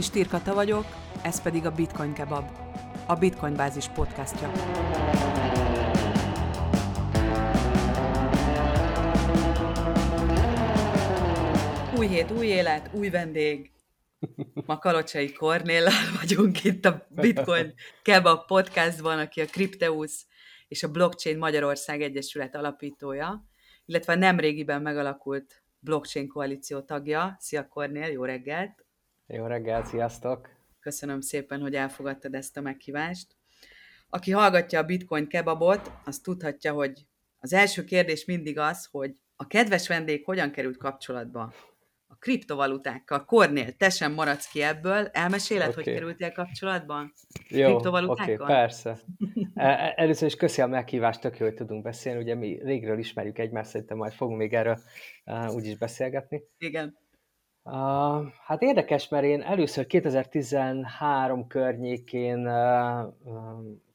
Én Stirkata vagyok, ez pedig a Bitcoin Kebab, a Bitcoin Bázis podcastja. Új hét, új élet, új vendég. Ma Kalocsai Kornéllal vagyunk itt a Bitcoin Kebab podcastban, aki a Crypteus és a Blockchain Magyarország Egyesület alapítója, illetve a nemrégiben megalakult blockchain koalíció tagja. Szia Kornél, jó reggelt! Jó reggelt, sziasztok! Köszönöm szépen, hogy elfogadtad ezt a meghívást. Aki hallgatja a Bitcoin kebabot, az tudhatja, hogy az első kérdés mindig az, hogy a kedves vendég hogyan került kapcsolatba a kriptovalutákkal. Kornél, te sem maradsz ki ebből. Elmeséled, okay. hogy kerültél kapcsolatban? Jó, oké, okay, persze. E, e, először is köszi a meghívást, tök jó, hogy tudunk beszélni. Ugye mi régről ismerjük egymást, szerintem majd fogunk még erről uh, úgyis beszélgetni. Igen. Uh, hát érdekes, mert én először 2013 környékén uh,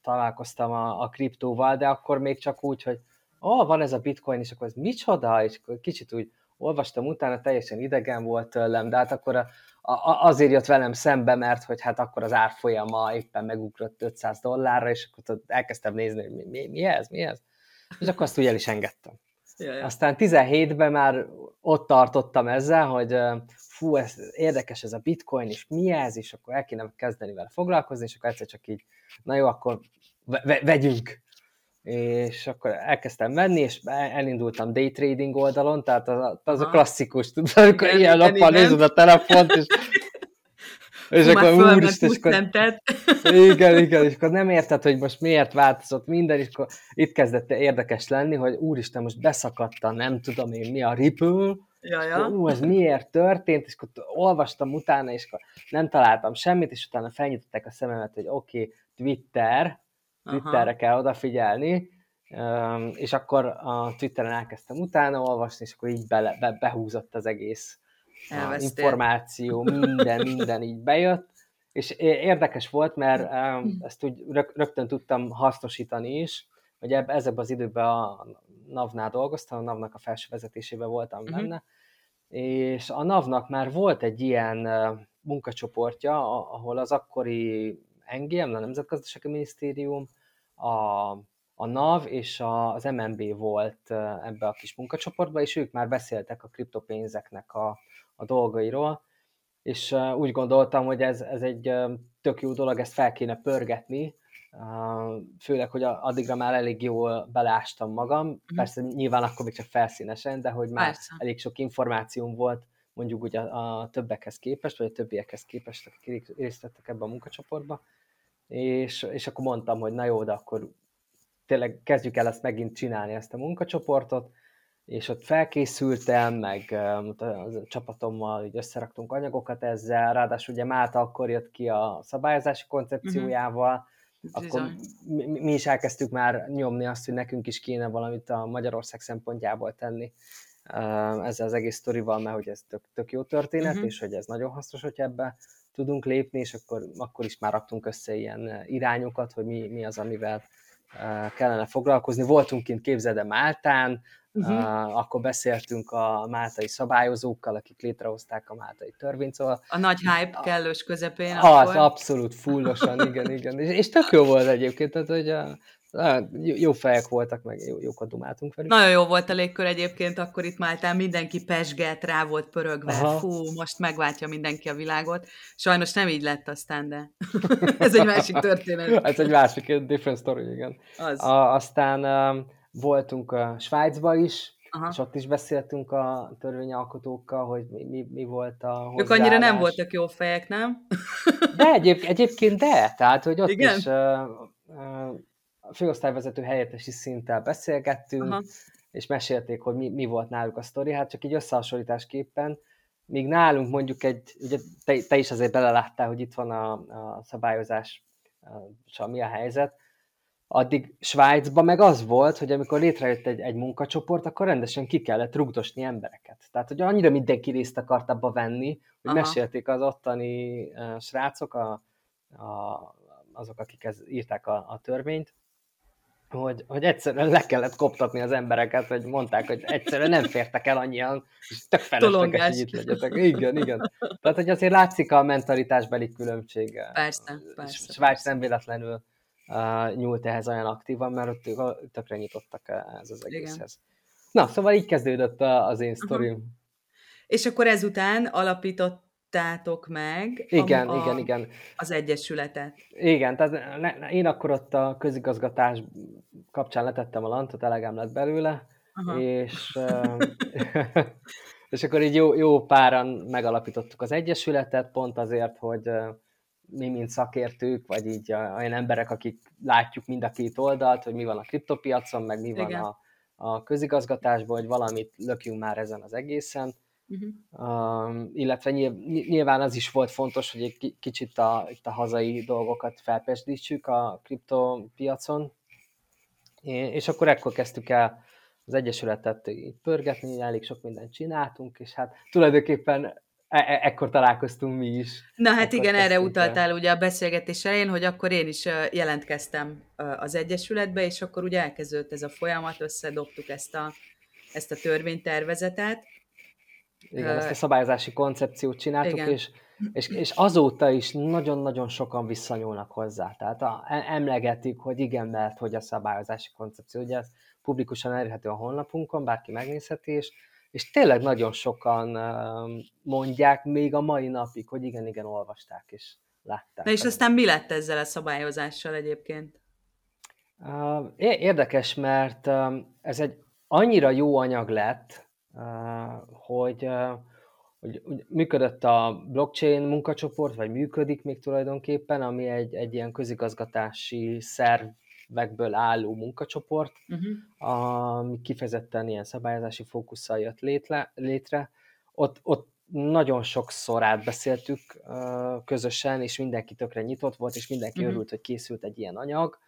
találkoztam a, a kriptóval, de akkor még csak úgy, hogy oh, van ez a bitcoin, és akkor ez micsoda, és akkor kicsit úgy olvastam utána, teljesen idegen volt tőlem, de hát akkor a, a, azért jött velem szembe, mert hogy hát akkor az árfolyama éppen megugrott 500 dollárra, és akkor elkezdtem nézni, hogy mi, mi, mi ez, mi ez, és akkor azt úgy el is engedtem. Aztán 17-ben már ott tartottam ezzel, hogy fú, ez érdekes ez a bitcoin, és mi ez, és akkor el kéne kezdeni vele foglalkozni, és akkor egyszer csak így, na jó, akkor ve- vegyünk. És akkor elkezdtem venni, és elindultam day trading oldalon, tehát az, az a klasszikus, tudod, amikor ilyen nappal nézed a telefont, és és akkor úristen, és akkor, igen, igen, és akkor nem érted, hogy most miért változott minden, és akkor itt kezdett érdekes lenni, hogy úristen, most beszakadta, nem tudom én mi a Ripple, ja, ja. ú, ez miért történt, és akkor olvastam utána, és akkor nem találtam semmit, és utána felnyitották a szememet, hogy oké, okay, Twitter, Twitterre Aha. kell odafigyelni, és akkor a Twitteren elkezdtem utána olvasni, és akkor így bele, be, behúzott az egész Elvesztél. információ, minden, minden így bejött, és érdekes volt, mert ezt úgy rögtön tudtam hasznosítani is, hogy ezekben az időben a NAV-nál dolgoztam, a NAV-nak a felső vezetésében voltam uh-huh. benne, és a NAV-nak már volt egy ilyen munkacsoportja, ahol az akkori NGM, a Nemzetgazdasági Minisztérium, a, a NAV és az MNB volt ebbe a kis munkacsoportba, és ők már beszéltek a kriptopénzeknek a, a dolgairól, és úgy gondoltam, hogy ez, ez egy tök jó dolog, ezt fel kéne pörgetni, főleg, hogy addigra már elég jól belástam magam, mm. persze nyilván akkor még csak felszínesen, de hogy már persze. elég sok információm volt mondjuk ugye a, a többekhez képest, vagy a többiekhez képest, akik részt vettek ebbe a munkacsoportba, és, és akkor mondtam, hogy na jó, de akkor tényleg kezdjük el ezt megint csinálni, ezt a munkacsoportot, és ott felkészültem, meg a csapatommal így összeraktunk anyagokat ezzel, ráadásul ugye Málta akkor jött ki a szabályozási koncepciójával, uh-huh. akkor mi, mi is elkezdtük már nyomni azt, hogy nekünk is kéne valamit a Magyarország szempontjából tenni ezzel az egész sztorival, mert hogy ez tök, tök jó történet, uh-huh. és hogy ez nagyon hasznos, hogy ebbe tudunk lépni, és akkor, akkor is már raktunk össze ilyen irányokat, hogy mi, mi az, amivel kellene foglalkozni. Voltunk kint, képzeld Máltán, uh-huh. akkor beszéltünk a máltai szabályozókkal, akik létrehozták a máltai törvényt, szóval... A nagy hype kellős közepén Az, akkor. abszolút fullosan, igen, igen. És, és tök jó volt egyébként, tehát hogy a, jó fejek voltak, meg jó, jókat dumáltunk velük. Nagyon jó volt a légkör egyébként, akkor itt Máltán mindenki pesget, rá volt pörögve, Aha. fú, most megváltja mindenki a világot. Sajnos nem így lett aztán, de ez egy másik történet. ez egy másik, different story, igen. Az. A, aztán voltunk a Svájcba is, Aha. és ott is beszéltünk a törvényalkotókkal, hogy mi, mi, mi volt a hozzáállás. Ők annyira nem voltak jó fejek, nem? De egyéb, egyébként de, tehát hogy ott Igen? is uh, uh, a főosztályvezető helyettesi szinttel beszélgettünk, Aha. és mesélték, hogy mi, mi volt náluk a sztori, hát csak így összehasonlításképpen, míg nálunk mondjuk egy, ugye te, te is azért beleláttál, hogy itt van a, a szabályozás, a, mi a helyzet, addig Svájcban meg az volt, hogy amikor létrejött egy, egy munkacsoport, akkor rendesen ki kellett rugdosni embereket. Tehát, hogy annyira mindenki részt akart abba venni, hogy Aha. mesélték az ottani uh, srácok, a, a, azok, akik ez, írták a, a törvényt, hogy, hogy egyszerűen le kellett koptatni az embereket, hogy mondták, hogy egyszerűen nem fértek el annyian, és tök felesleges, hogy itt legyetek. Igen, igen. Tehát, hogy azért látszik a mentalitásbeli különbség. Persze, persze. Svájc persze. nem véletlenül uh, nyúlt ehhez olyan aktívan, mert ott ők tökre nyitottak ez az egészhez. Igen. Na, szóval így kezdődött az én sztorim. Uh-huh. És akkor ezután alapított alapítottátok meg igen, a, igen, igen. az Egyesületet. Igen, tehát ne, én akkor ott a közigazgatás kapcsán letettem a lantot, elegem lett belőle, Aha. és, és akkor így jó, jó páran megalapítottuk az Egyesületet, pont azért, hogy mi, mint szakértők, vagy így olyan emberek, akik látjuk mind a két oldalt, hogy mi van a kriptopiacon, meg mi van a, a közigazgatásban, hogy valamit lökjünk már ezen az egészen. Uh-huh. Um, illetve nyilván az is volt fontos, hogy egy kicsit a, itt a hazai dolgokat felpesdítsük a kriptopiacon, és akkor ekkor kezdtük el az Egyesületet pörgetni, elég sok mindent csináltunk, és hát tulajdonképpen e- e- ekkor találkoztunk mi is. Na hát igen, erre utaltál el. ugye a beszélgetés elején, hogy akkor én is jelentkeztem az Egyesületbe, és akkor ugye elkezdődött ez a folyamat, összedobtuk ezt a, ezt a törvénytervezetet, igen, ezt a szabályozási koncepciót csináltuk, és, és, és azóta is nagyon-nagyon sokan visszanyúlnak hozzá. Tehát a, emlegetik, hogy igen, mert hogy a szabályozási koncepció, ugye ez publikusan elérhető a honlapunkon, bárki megnézheti, és, és tényleg nagyon sokan mondják még a mai napig, hogy igen, igen, olvasták és látták. Na és aztán mi lett ezzel a szabályozással egyébként? Érdekes, mert ez egy annyira jó anyag lett, hogy, hogy, működött a blockchain munkacsoport, vagy működik még tulajdonképpen, ami egy, egy ilyen közigazgatási szervekből álló munkacsoport, uh-huh. ami kifejezetten ilyen szabályozási fókusszal jött létre. létre. Ott, ott nagyon sokszor átbeszéltük közösen, és mindenki tökre nyitott volt, és mindenki uh-huh. örült, hogy készült egy ilyen anyag,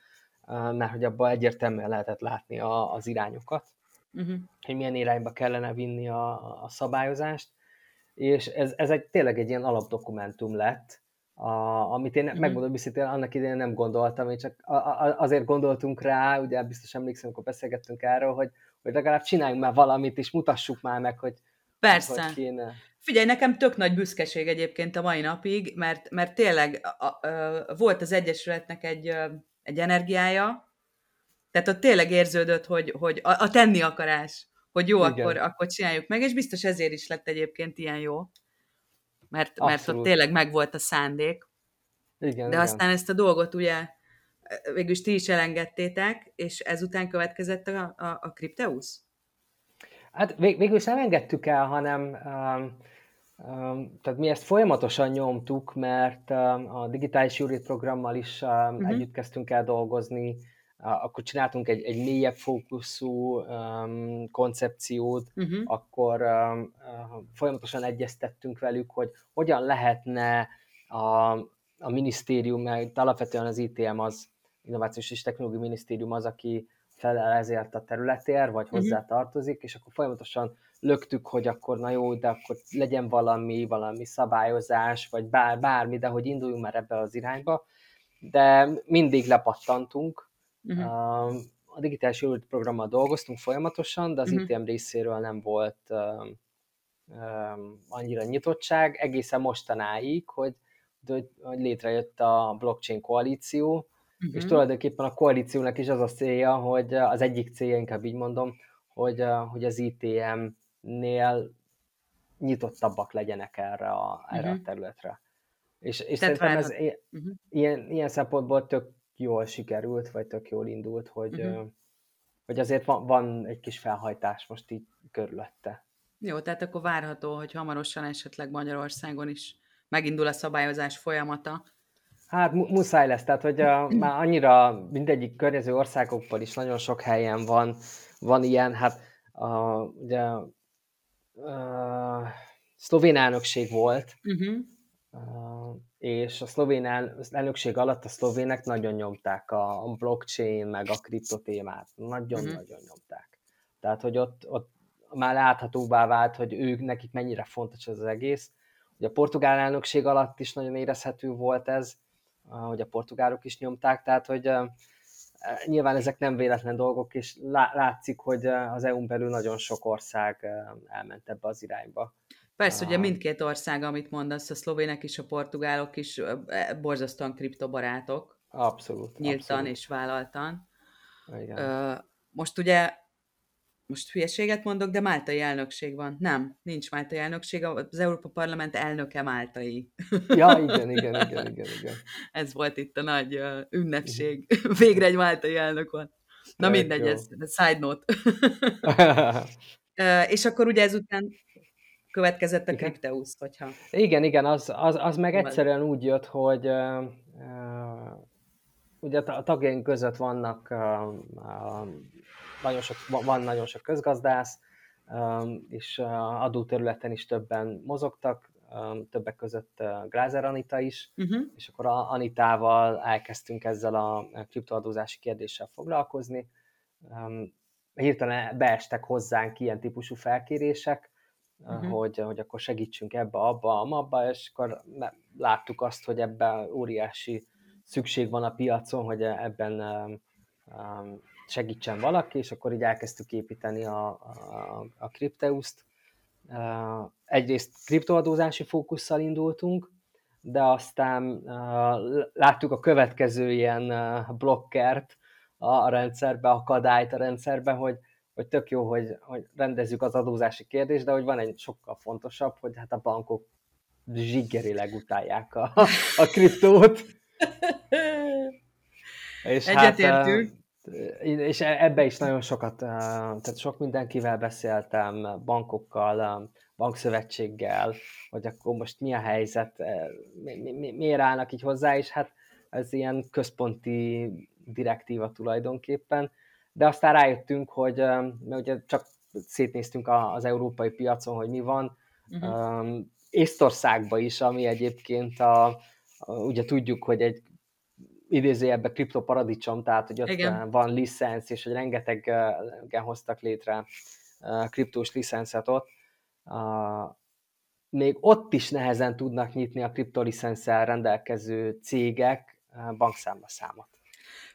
mert hogy abban egyértelműen lehetett látni a, az irányokat uh-huh. hogy milyen irányba kellene vinni a, a szabályozást, és ez, ez egy, tényleg egy ilyen alapdokumentum lett, a, amit én uh-huh. megmondom őszintén, annak idején nem gondoltam, és csak a, a, azért gondoltunk rá, ugye biztos emlékszem, amikor beszélgettünk erről, hogy, hogy legalább csináljunk már valamit, és mutassuk már meg, hogy Persze. Hogy kéne. Figyelj, nekem tök nagy büszkeség egyébként a mai napig, mert, mert tényleg a, a, a, volt az Egyesületnek egy, egy energiája, tehát ott tényleg érződött, hogy, hogy a, a tenni akarás, hogy jó, akkor, akkor csináljuk meg, és biztos ezért is lett egyébként ilyen jó. Mert, mert ott tényleg megvolt a szándék. Igen, De igen. aztán ezt a dolgot ugye végülis ti is elengedtétek, és ezután következett a, a, a Crypteus? Hát vég, végül is nem engedtük el, hanem um, um, tehát mi ezt folyamatosan nyomtuk, mert um, a digitális júri programmal is um, uh-huh. együtt kezdtünk el dolgozni, akkor csináltunk egy, egy mélyebb fókuszú um, koncepciót, uh-huh. akkor um, folyamatosan egyeztettünk velük, hogy hogyan lehetne a, a minisztérium, mert alapvetően az ITM az, Innovációs és Technológiai Minisztérium az, aki felel ezért a területért, vagy uh-huh. hozzá tartozik, és akkor folyamatosan löktük, hogy akkor na jó, de akkor legyen valami, valami szabályozás, vagy bár, bármi, de hogy induljunk már ebbe az irányba. De mindig lepattantunk, Uh-huh. A digitális jövőt programmal dolgoztunk folyamatosan, de az uh-huh. ITM részéről nem volt um, um, annyira nyitottság, egészen mostanáig, hogy, hogy, létrejött a blockchain koalíció, uh-huh. és tulajdonképpen a koalíciónak is az a célja, hogy az egyik célja, inkább így mondom, hogy, hogy az ITM-nél nyitottabbak legyenek erre a, erre uh-huh. a területre. És, és szerintem ez uh-huh. ilyen, ilyen szempontból tök jól sikerült, vagy tök jól indult, hogy, uh-huh. hogy azért van, van egy kis felhajtás most így körülötte. Jó, tehát akkor várható, hogy hamarosan esetleg Magyarországon is megindul a szabályozás folyamata. Hát mu- muszáj lesz, tehát hogy a, már annyira mindegyik környező országokban is nagyon sok helyen van, van ilyen, hát a, ugye a, a szlovén elnökség volt, uh-huh és a szlovén elnökség alatt a szlovének nagyon nyomták a blockchain, meg a kriptotémát. Nagyon-nagyon uh-huh. Nagyon nyomták. Tehát, hogy ott, ott már láthatóvá vált, hogy ők, nekik mennyire fontos ez az egész. Ugye a portugál elnökség alatt is nagyon érezhető volt ez, hogy a portugálok is nyomták, tehát, hogy nyilván ezek nem véletlen dolgok, és látszik, hogy az EU-n belül nagyon sok ország elment ebbe az irányba. Persze, ugye mindkét ország, amit mondasz, a szlovének is, a portugálok is e, borzasztóan kriptobarátok. Abszolút. Nyíltan abszolút. és vállaltan. Igen. Most ugye most hülyeséget mondok, de máltai elnökség van. Nem, nincs máltai elnökség, az Európa Parlament elnöke máltai. Ja, igen, igen, igen, igen, igen. Ez volt itt a nagy ünnepség. Végre egy máltai elnök van. Na mindegy, jó. ez, side note. és akkor ugye ezután következett a Crypteus, hogyha... Igen, igen, az, az, az meg egyszerűen úgy jött, hogy uh, uh, ugye a tagjaink között vannak uh, uh, nagyon sok, van nagyon sok közgazdász, um, és uh, adóterületen is többen mozogtak, um, többek között uh, Glázer Anita is, uh-huh. és akkor a Anitával elkezdtünk ezzel a kriptoadózási kérdéssel foglalkozni. Um, hirtelen beestek hozzánk ilyen típusú felkérések, uh-huh. hogy, hogy akkor segítsünk ebbe, abba, amabba, és akkor láttuk azt, hogy ebben óriási szükség van a piacon, hogy ebben segítsen valaki, és akkor így elkezdtük építeni a, a, a Crypteus-t. Egyrészt kriptoadózási fókusszal indultunk, de aztán láttuk a következő ilyen blokkert a rendszerbe, akadályt a rendszerbe, hogy, hogy tök jó, hogy, hogy rendezzük az adózási kérdést, de hogy van egy sokkal fontosabb, hogy hát a bankok zsiggerileg utálják a, a kriptót. És Egyetértünk. Hát, és ebbe is nagyon sokat, tehát sok mindenkivel beszéltem, bankokkal, bankszövetséggel, hogy akkor most mi a helyzet, mi, mi, miért állnak így hozzá, és hát ez ilyen központi direktíva tulajdonképpen, de aztán rájöttünk, hogy mert ugye csak szétnéztünk az európai piacon, hogy mi van, uh-huh. Észtországban is, ami egyébként a, a, ugye tudjuk, hogy egy idézőjelben kriptoparadicsom, tehát hogy ott Igen. van licensz, és hogy rengetegen hoztak létre kriptós licenszet ott, még ott is nehezen tudnak nyitni a kriptolicenszel rendelkező cégek bankszámba számot.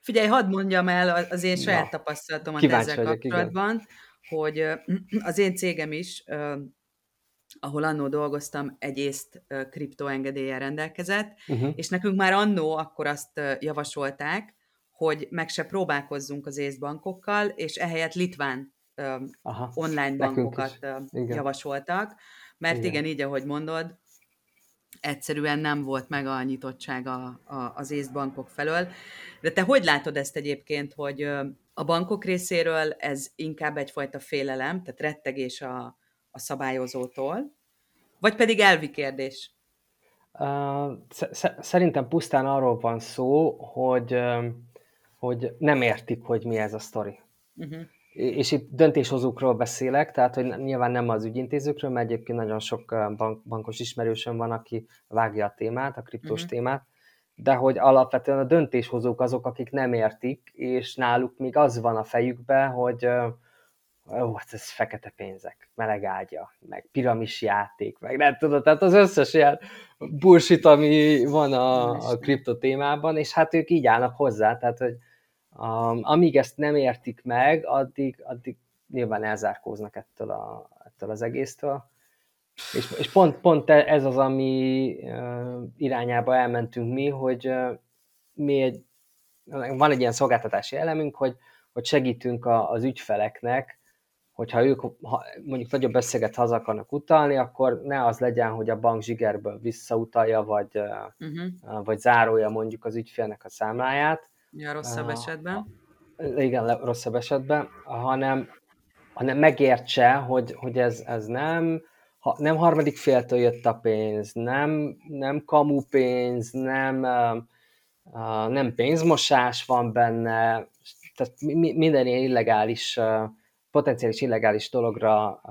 Figyelj, hadd mondjam el az én saját Na, tapasztalatomat ezzel kapcsolatban, igen. hogy az én cégem is ahol annó dolgoztam, egy észt kriptoengedéllyel rendelkezett, uh-huh. és nekünk már annó akkor azt javasolták, hogy meg se próbálkozzunk az észbankokkal, és ehelyett litván Aha, online bankokat javasoltak, mert igen. igen, így ahogy mondod, egyszerűen nem volt meg a nyitottság a, a, az észbankok felől. De te hogy látod ezt egyébként, hogy a bankok részéről ez inkább egyfajta félelem, tehát rettegés a, a szabályozótól, vagy pedig elvi kérdés? Szerintem pusztán arról van szó, hogy, hogy nem értik, hogy mi ez a sztori. Uh-huh. És itt döntéshozókról beszélek, tehát hogy nyilván nem az ügyintézőkről, mert egyébként nagyon sok bank, bankos ismerősöm van, aki vágja a témát, a kriptós uh-huh. témát, de hogy alapvetően a döntéshozók azok, akik nem értik, és náluk még az van a fejükben, hogy ó, hát ez fekete pénzek, meleg ágya, meg piramis játék, meg nem tudod, tehát az összes ilyen bullshit, ami van a, a kripto témában, és hát ők így állnak hozzá, tehát hogy um, amíg ezt nem értik meg, addig, addig nyilván elzárkóznak ettől, a, ettől az egésztől. És, és pont, pont ez az, ami uh, irányába elmentünk mi, hogy uh, mi egy, van egy ilyen szolgáltatási elemünk, hogy, hogy segítünk a, az ügyfeleknek hogyha ők ha mondjuk nagyobb összeget haza akarnak utalni, akkor ne az legyen, hogy a bank zsigerből visszautalja, vagy, uh-huh. vagy zárója mondjuk az ügyfélnek a számláját. Ja, rosszabb esetben. Igen, rosszabb esetben, hanem, hanem megértse, hogy, hogy ez, ez nem, ha, nem harmadik féltől jött a pénz, nem, nem kamu pénz, nem, nem pénzmosás van benne, tehát minden ilyen illegális potenciális illegális dologra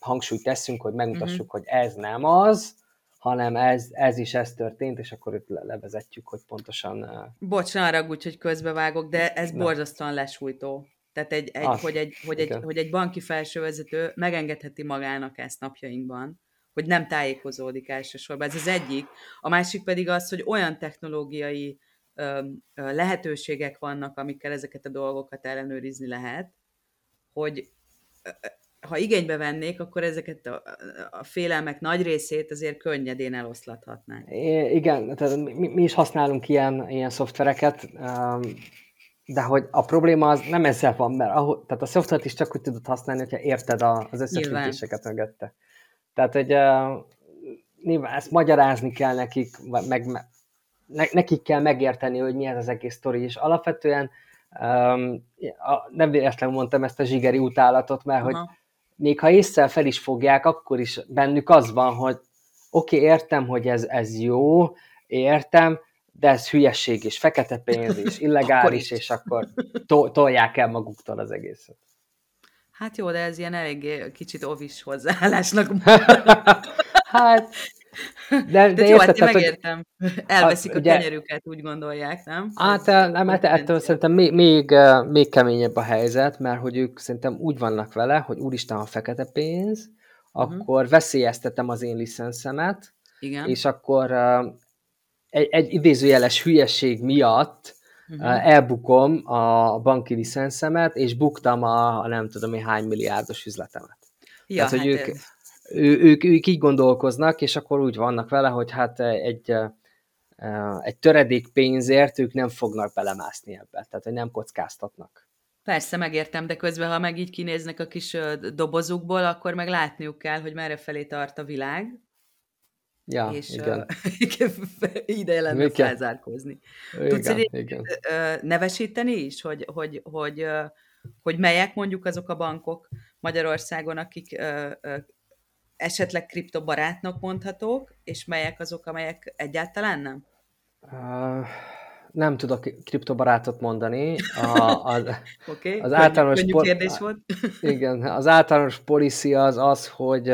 hangsúlyt teszünk, hogy megmutassuk, uh-huh. hogy ez nem az, hanem ez, ez is ez történt, és akkor itt levezetjük, hogy pontosan... Bocs, ne arra hogy közbevágok, de ez Na. borzasztóan lesújtó. Tehát egy, egy, hogy, egy, hogy, egy, hogy egy banki felsővezető megengedheti magának ezt napjainkban, hogy nem tájékozódik elsősorban. Ez az egyik. A másik pedig az, hogy olyan technológiai lehetőségek vannak, amikkel ezeket a dolgokat ellenőrizni lehet, hogy ha igénybe vennék, akkor ezeket a, a félelmek nagy részét azért könnyedén eloszlathatnánk. Igen, tehát mi, mi is használunk ilyen, ilyen szoftvereket, de hogy a probléma az nem ezzel van, mert ahol, tehát a szoftvert is csak úgy tudod használni, hogyha érted a, az összefüggéseket mögötte. Tehát, hogy uh, nyilván ezt magyarázni kell nekik, meg, ne, nekik kell megérteni, hogy mi ez az egész sztori, és alapvetően um, nem véletlenül mondtam ezt a zsigeri utálatot, mert Aha. hogy még ha észre fel is fogják, akkor is bennük az van, hogy oké, okay, értem, hogy ez, ez jó, értem, de ez hülyesség és fekete pénz és illegális, és akkor to- tolják el maguktól az egészet. Hát jó, de ez ilyen eléggé kicsit ovis hozzáállásnak. hát, de, de, de jó, hát én megértem. Hogy, Elveszik a, ugye, kenyerüket, úgy gondolják, nem? Hát nem, hát ettől szerintem még, még, még keményebb a helyzet, mert hogy ők szerintem úgy vannak vele, hogy úristen, ha fekete pénz, uh-huh. akkor veszélyeztetem az én licenszemet, Igen. és akkor egy, egy idézőjeles hülyeség miatt uh-huh. elbukom a banki licenszemet, és buktam a, a nem tudom én hány milliárdos üzletemet. Ja, Tehát, hogy hát ők, ő, ők, ők így gondolkoznak, és akkor úgy vannak vele, hogy hát egy, egy töredék pénzért ők nem fognak belemászni ebbe, tehát hogy nem kockáztatnak. Persze, megértem, de közben, ha meg így kinéznek a kis dobozukból, akkor meg látniuk kell, hogy merre felé tart a világ, Ja, és igen. Uh, ide lenne igen. felzárkózni. Igen, Tudsz igen. nevesíteni is, hogy, hogy, hogy, hogy melyek mondjuk azok a bankok Magyarországon, akik esetleg kriptobarátnak mondhatók, és melyek azok, amelyek egyáltalán nem? Uh, nem tudok kriptobarátot mondani. A, az, okay, az általános könnyű, könnyű kérdés volt. igen, az általános policy az az, hogy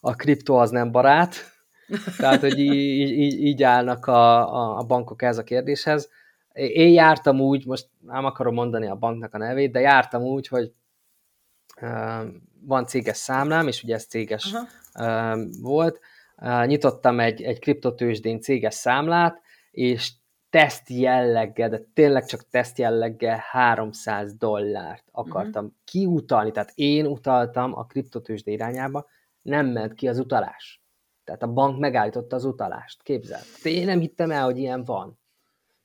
a kripto az nem barát, tehát, hogy így, így, így állnak a, a bankok ez a kérdéshez. Én jártam úgy, most nem akarom mondani a banknak a nevét, de jártam úgy, hogy van céges számlám, és ugye ez céges Aha. Volt. Nyitottam egy, egy kriptotősdén céges számlát, és teszt jelleggel, de tényleg csak teszt jelleggel 300 dollárt akartam uh-huh. kiutalni, tehát én utaltam a kriptotősde irányába, nem ment ki az utalás. Tehát a bank megállította az utalást, képzeld. Én nem hittem el, hogy ilyen van.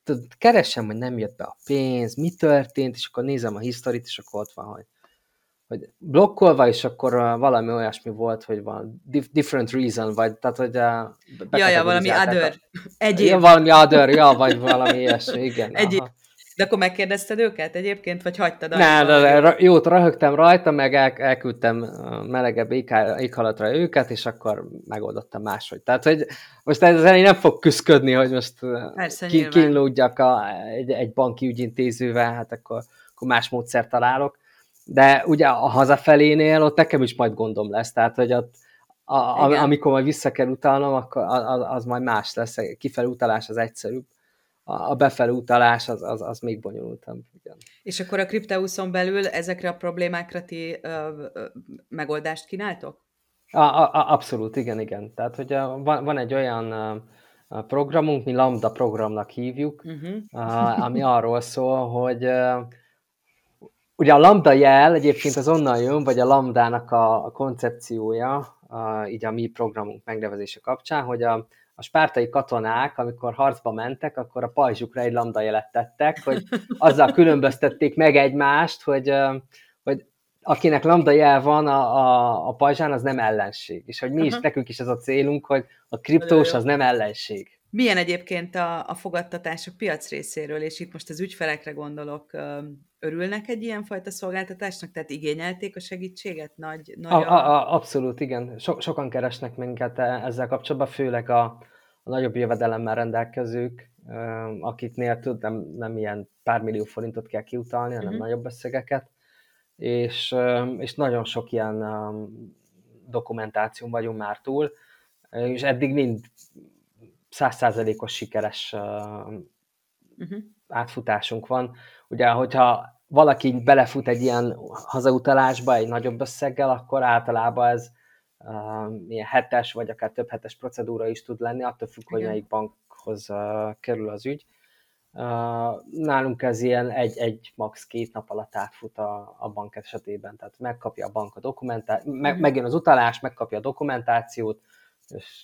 Tudod, keresem, hogy nem jött be a pénz, mi történt, és akkor nézem a historit, és akkor ott van, hogy, hogy blokkolva, és akkor valami olyasmi volt, hogy van different reason, vagy tehát, hogy a, ja, ja, valami other, egyéb. Ja, valami other, ja, vagy valami ilyesmi, igen. Egyéb. Aha. De akkor megkérdezted őket egyébként, vagy hagytad? Nem, de, de jót röhögtem rajta, meg el, elküldtem melegebb éghajlatra őket, és akkor megoldottam máshogy. Tehát, hogy most ezzel én nem fog küzdködni, hogy most Persze, ki, kínlódjak a, egy, egy banki ügyintézővel, hát akkor, akkor más módszert találok. De ugye a hazafelénél ott nekem is majd gondom lesz, tehát, hogy ott a, a, amikor majd vissza kell utalnom, akkor az, az majd más lesz, kifelé utalás az egyszerűbb a befelé utalás az, az, az még bonyolultabb. Igen. És akkor a Crypteuson belül ezekre a problémákra ti ö, ö, megoldást kínáltok? A, a, abszolút, igen, igen. Tehát, hogy a, van, van egy olyan a programunk, mi Lambda programnak hívjuk, uh-huh. a, ami arról szól, hogy ugye a Lambda jel egyébként az onnan jön, vagy a Lambdának a, a koncepciója, a, így a mi programunk megnevezése kapcsán, hogy a, a spártai katonák, amikor harcba mentek, akkor a pajzsukra egy lambda jelet tettek, hogy azzal különböztették meg egymást, hogy, hogy akinek lambda jel van a, a, a pajzsán, az nem ellenség. És hogy mi is, uh-huh. nekünk is az a célunk, hogy a kriptós az nem ellenség. Milyen egyébként a, a fogadtatások piac részéről, és itt most az ügyfelekre gondolok, örülnek egy ilyen fajta szolgáltatásnak? Tehát igényelték a segítséget? Nagy, nagy a, a... A, abszolút, igen. So, sokan keresnek minket e, ezzel kapcsolatban, főleg a, a nagyobb jövedelemmel rendelkezők, akiknél tud, nem, nem ilyen pár millió forintot kell kiutalni, hanem uh-huh. nagyobb összegeket, és, és nagyon sok ilyen dokumentáció vagyunk már túl, és eddig mind százszázalékos sikeres uh-huh. Átfutásunk van. Ugye, hogyha valaki belefut egy ilyen hazautalásba egy nagyobb összeggel, akkor általában ez uh, ilyen hetes, vagy akár több hetes procedúra is tud lenni, attól függ, Igen. hogy melyik bankhoz uh, kerül az ügy. nálunk ez ilyen egy, egy max. két nap alatt átfut a, a bank esetében, tehát megkapja a bank a dokumentációt, meg, mhm. megjön az utalás, megkapja a dokumentációt, és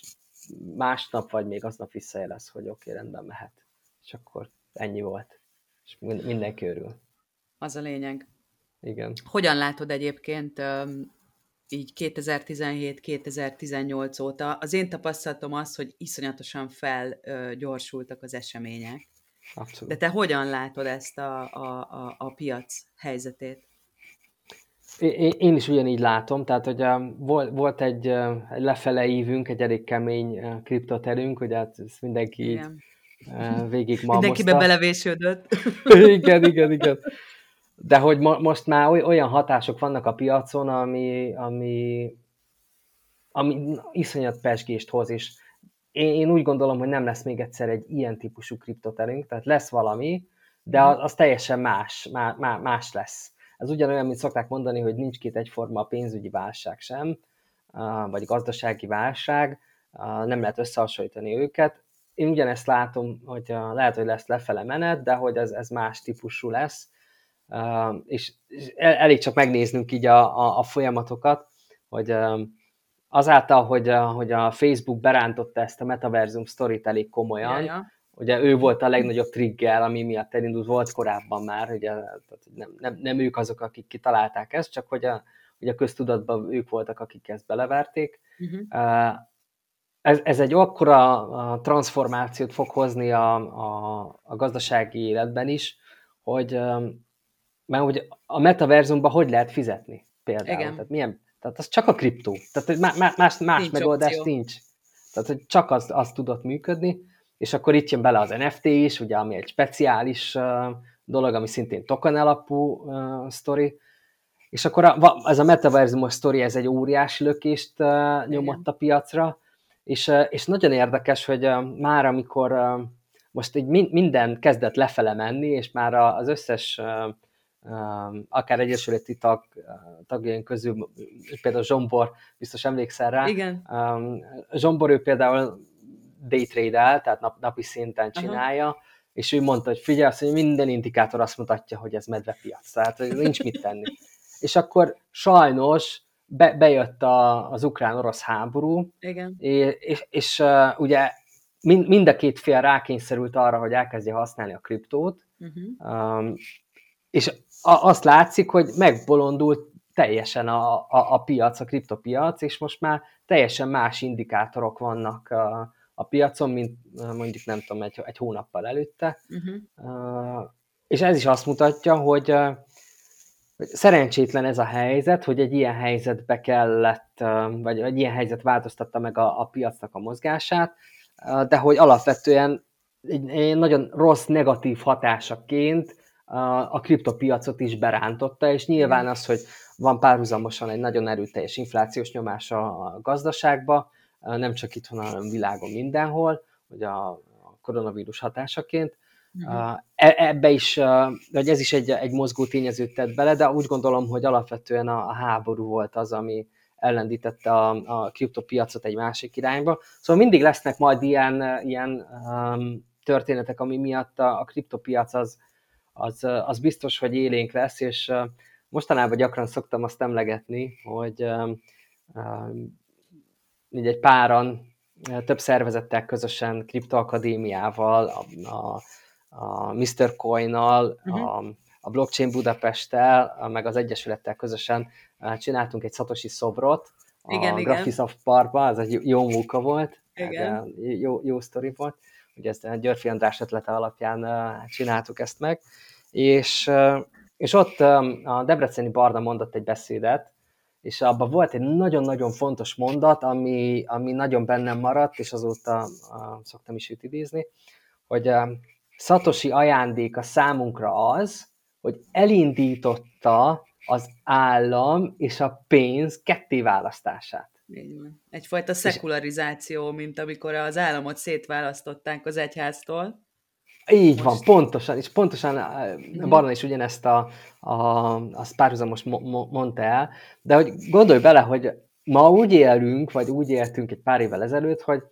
másnap vagy még aznap visszajelez, hogy oké, okay, rendben mehet. És akkor ennyi volt. És mindenki örül. Az a lényeg. Igen. Hogyan látod egyébként így 2017-2018 óta? Az én tapasztalatom az, hogy iszonyatosan felgyorsultak az események. Abszolút. De te hogyan látod ezt a, a, a, a piac helyzetét? Én is ugyanígy látom, tehát hogy volt, volt egy, egy lefele évünk, egy elég kemény kriptoterünk, hogy hát ezt mindenki igen. így végig Mindenkibe belevésődött. igen, igen, igen. De hogy mo- most már olyan hatások vannak a piacon, ami, ami, ami iszonyat pesgést hoz, és én, én úgy gondolom, hogy nem lesz még egyszer egy ilyen típusú kriptoterünk, tehát lesz valami, de az, az teljesen más, má, má, más lesz. Ez ugyanolyan, mint szokták mondani, hogy nincs két egyforma a pénzügyi válság sem, vagy gazdasági válság, nem lehet összehasonlítani őket. Én ugyanezt látom, hogy lehet, hogy lesz lefele menet, de hogy ez, ez más típusú lesz, és elég csak megnéznünk így a, a, a folyamatokat, hogy azáltal, hogy a, hogy a Facebook berántotta ezt a metaverzum sztorit elég komolyan, ja, ja. ugye ő volt a legnagyobb trigger, ami miatt elindult, volt korábban már, ugye, nem, nem, nem ők azok, akik kitalálták ezt, csak hogy a, hogy a köztudatban ők voltak, akik ezt beleverték. Uh-huh. Ez, ez egy akkora transformációt fog hozni a, a, a gazdasági életben is, hogy mert hogy a metaverzumban hogy lehet fizetni például? Igen. Tehát milyen tehát az csak a kriptó. Tehát más, más, más nincs megoldás opció. nincs. Tehát, hogy csak az, az tudott működni, és akkor itt jön bele az NFT is, ugye, ami egy speciális uh, dolog, ami szintén token alapú uh, sztori, és akkor a, ez a metaverzumos sztori, ez egy óriási lökést uh, nyomott a piacra, és, és nagyon érdekes, hogy már amikor most így minden kezdett lefele menni, és már az összes akár egyesületi tag, tagjaink közül, például Zsombor, biztos emlékszel rá. Igen. Zsombor ő például daytrade tehát nap, napi szinten csinálja, Aha. és ő mondta, hogy figyelj, azt, hogy minden indikátor azt mutatja, hogy ez medvepiac, tehát nincs mit tenni. és akkor sajnos be, bejött a, az ukrán-orosz háború, Igen. és, és, és uh, ugye mind, mind a két fél rákényszerült arra, hogy elkezdje használni a kriptót, uh-huh. um, és azt látszik, hogy megbolondult teljesen a, a, a piac, a kriptopiac, és most már teljesen más indikátorok vannak a, a piacon, mint mondjuk nem tudom, egy, egy hónappal előtte. Uh-huh. Uh, és ez is azt mutatja, hogy, uh, hogy szerencsétlen ez a helyzet, hogy egy ilyen helyzetbe kellett, vagy egy ilyen helyzet változtatta meg a, a piacnak a mozgását, de hogy alapvetően egy, egy nagyon rossz, negatív hatásaként a kriptopiacot is berántotta, és nyilván az, hogy van párhuzamosan egy nagyon erőteljes inflációs nyomás a gazdaságba, nem csak itthon, hanem világon mindenhol, hogy a koronavírus hatásaként. Uh-huh. Ebbe is, vagy ez is egy, egy mozgó tényezőt tett bele, de úgy gondolom, hogy alapvetően a, a háború volt az, ami ellendítette a, a kriptopiacot egy másik irányba. Szóval mindig lesznek majd ilyen, ilyen um, történetek, ami miatt a, a kriptopiac az, az, az biztos, hogy élénk lesz, és mostanában gyakran szoktam azt emlegetni, hogy így egy páran, több szervezettel közösen, Kriptoakadémiával, a, a, a Mr. Coin-nal, uh-huh. a, a Blockchain Budapesttel, meg az Egyesülettel közösen csináltunk egy szatosi szobrot, igen, a Graphisoft Parkba, ez egy jó munka volt, igen. jó, jó sztori volt, ugye ezt a Györfi András ötlete alapján csináltuk ezt meg, és, és ott a Debreceni Barna mondott egy beszédet, és abban volt egy nagyon-nagyon fontos mondat, ami, ami nagyon bennem maradt, és azóta szoktam is idézni, hogy Szatosi ajándéka számunkra az, hogy elindította az állam és a pénz ketté választását. Egyfajta szekularizáció, mint amikor az államot szétválasztották az egyháztól. Így Most... van, pontosan, és pontosan uh, Barna is ugyanezt a, a, azt párhuzamos mo- mo- mondta el, de hogy gondolj bele, hogy ma úgy élünk, vagy úgy éltünk egy pár évvel ezelőtt, hogy,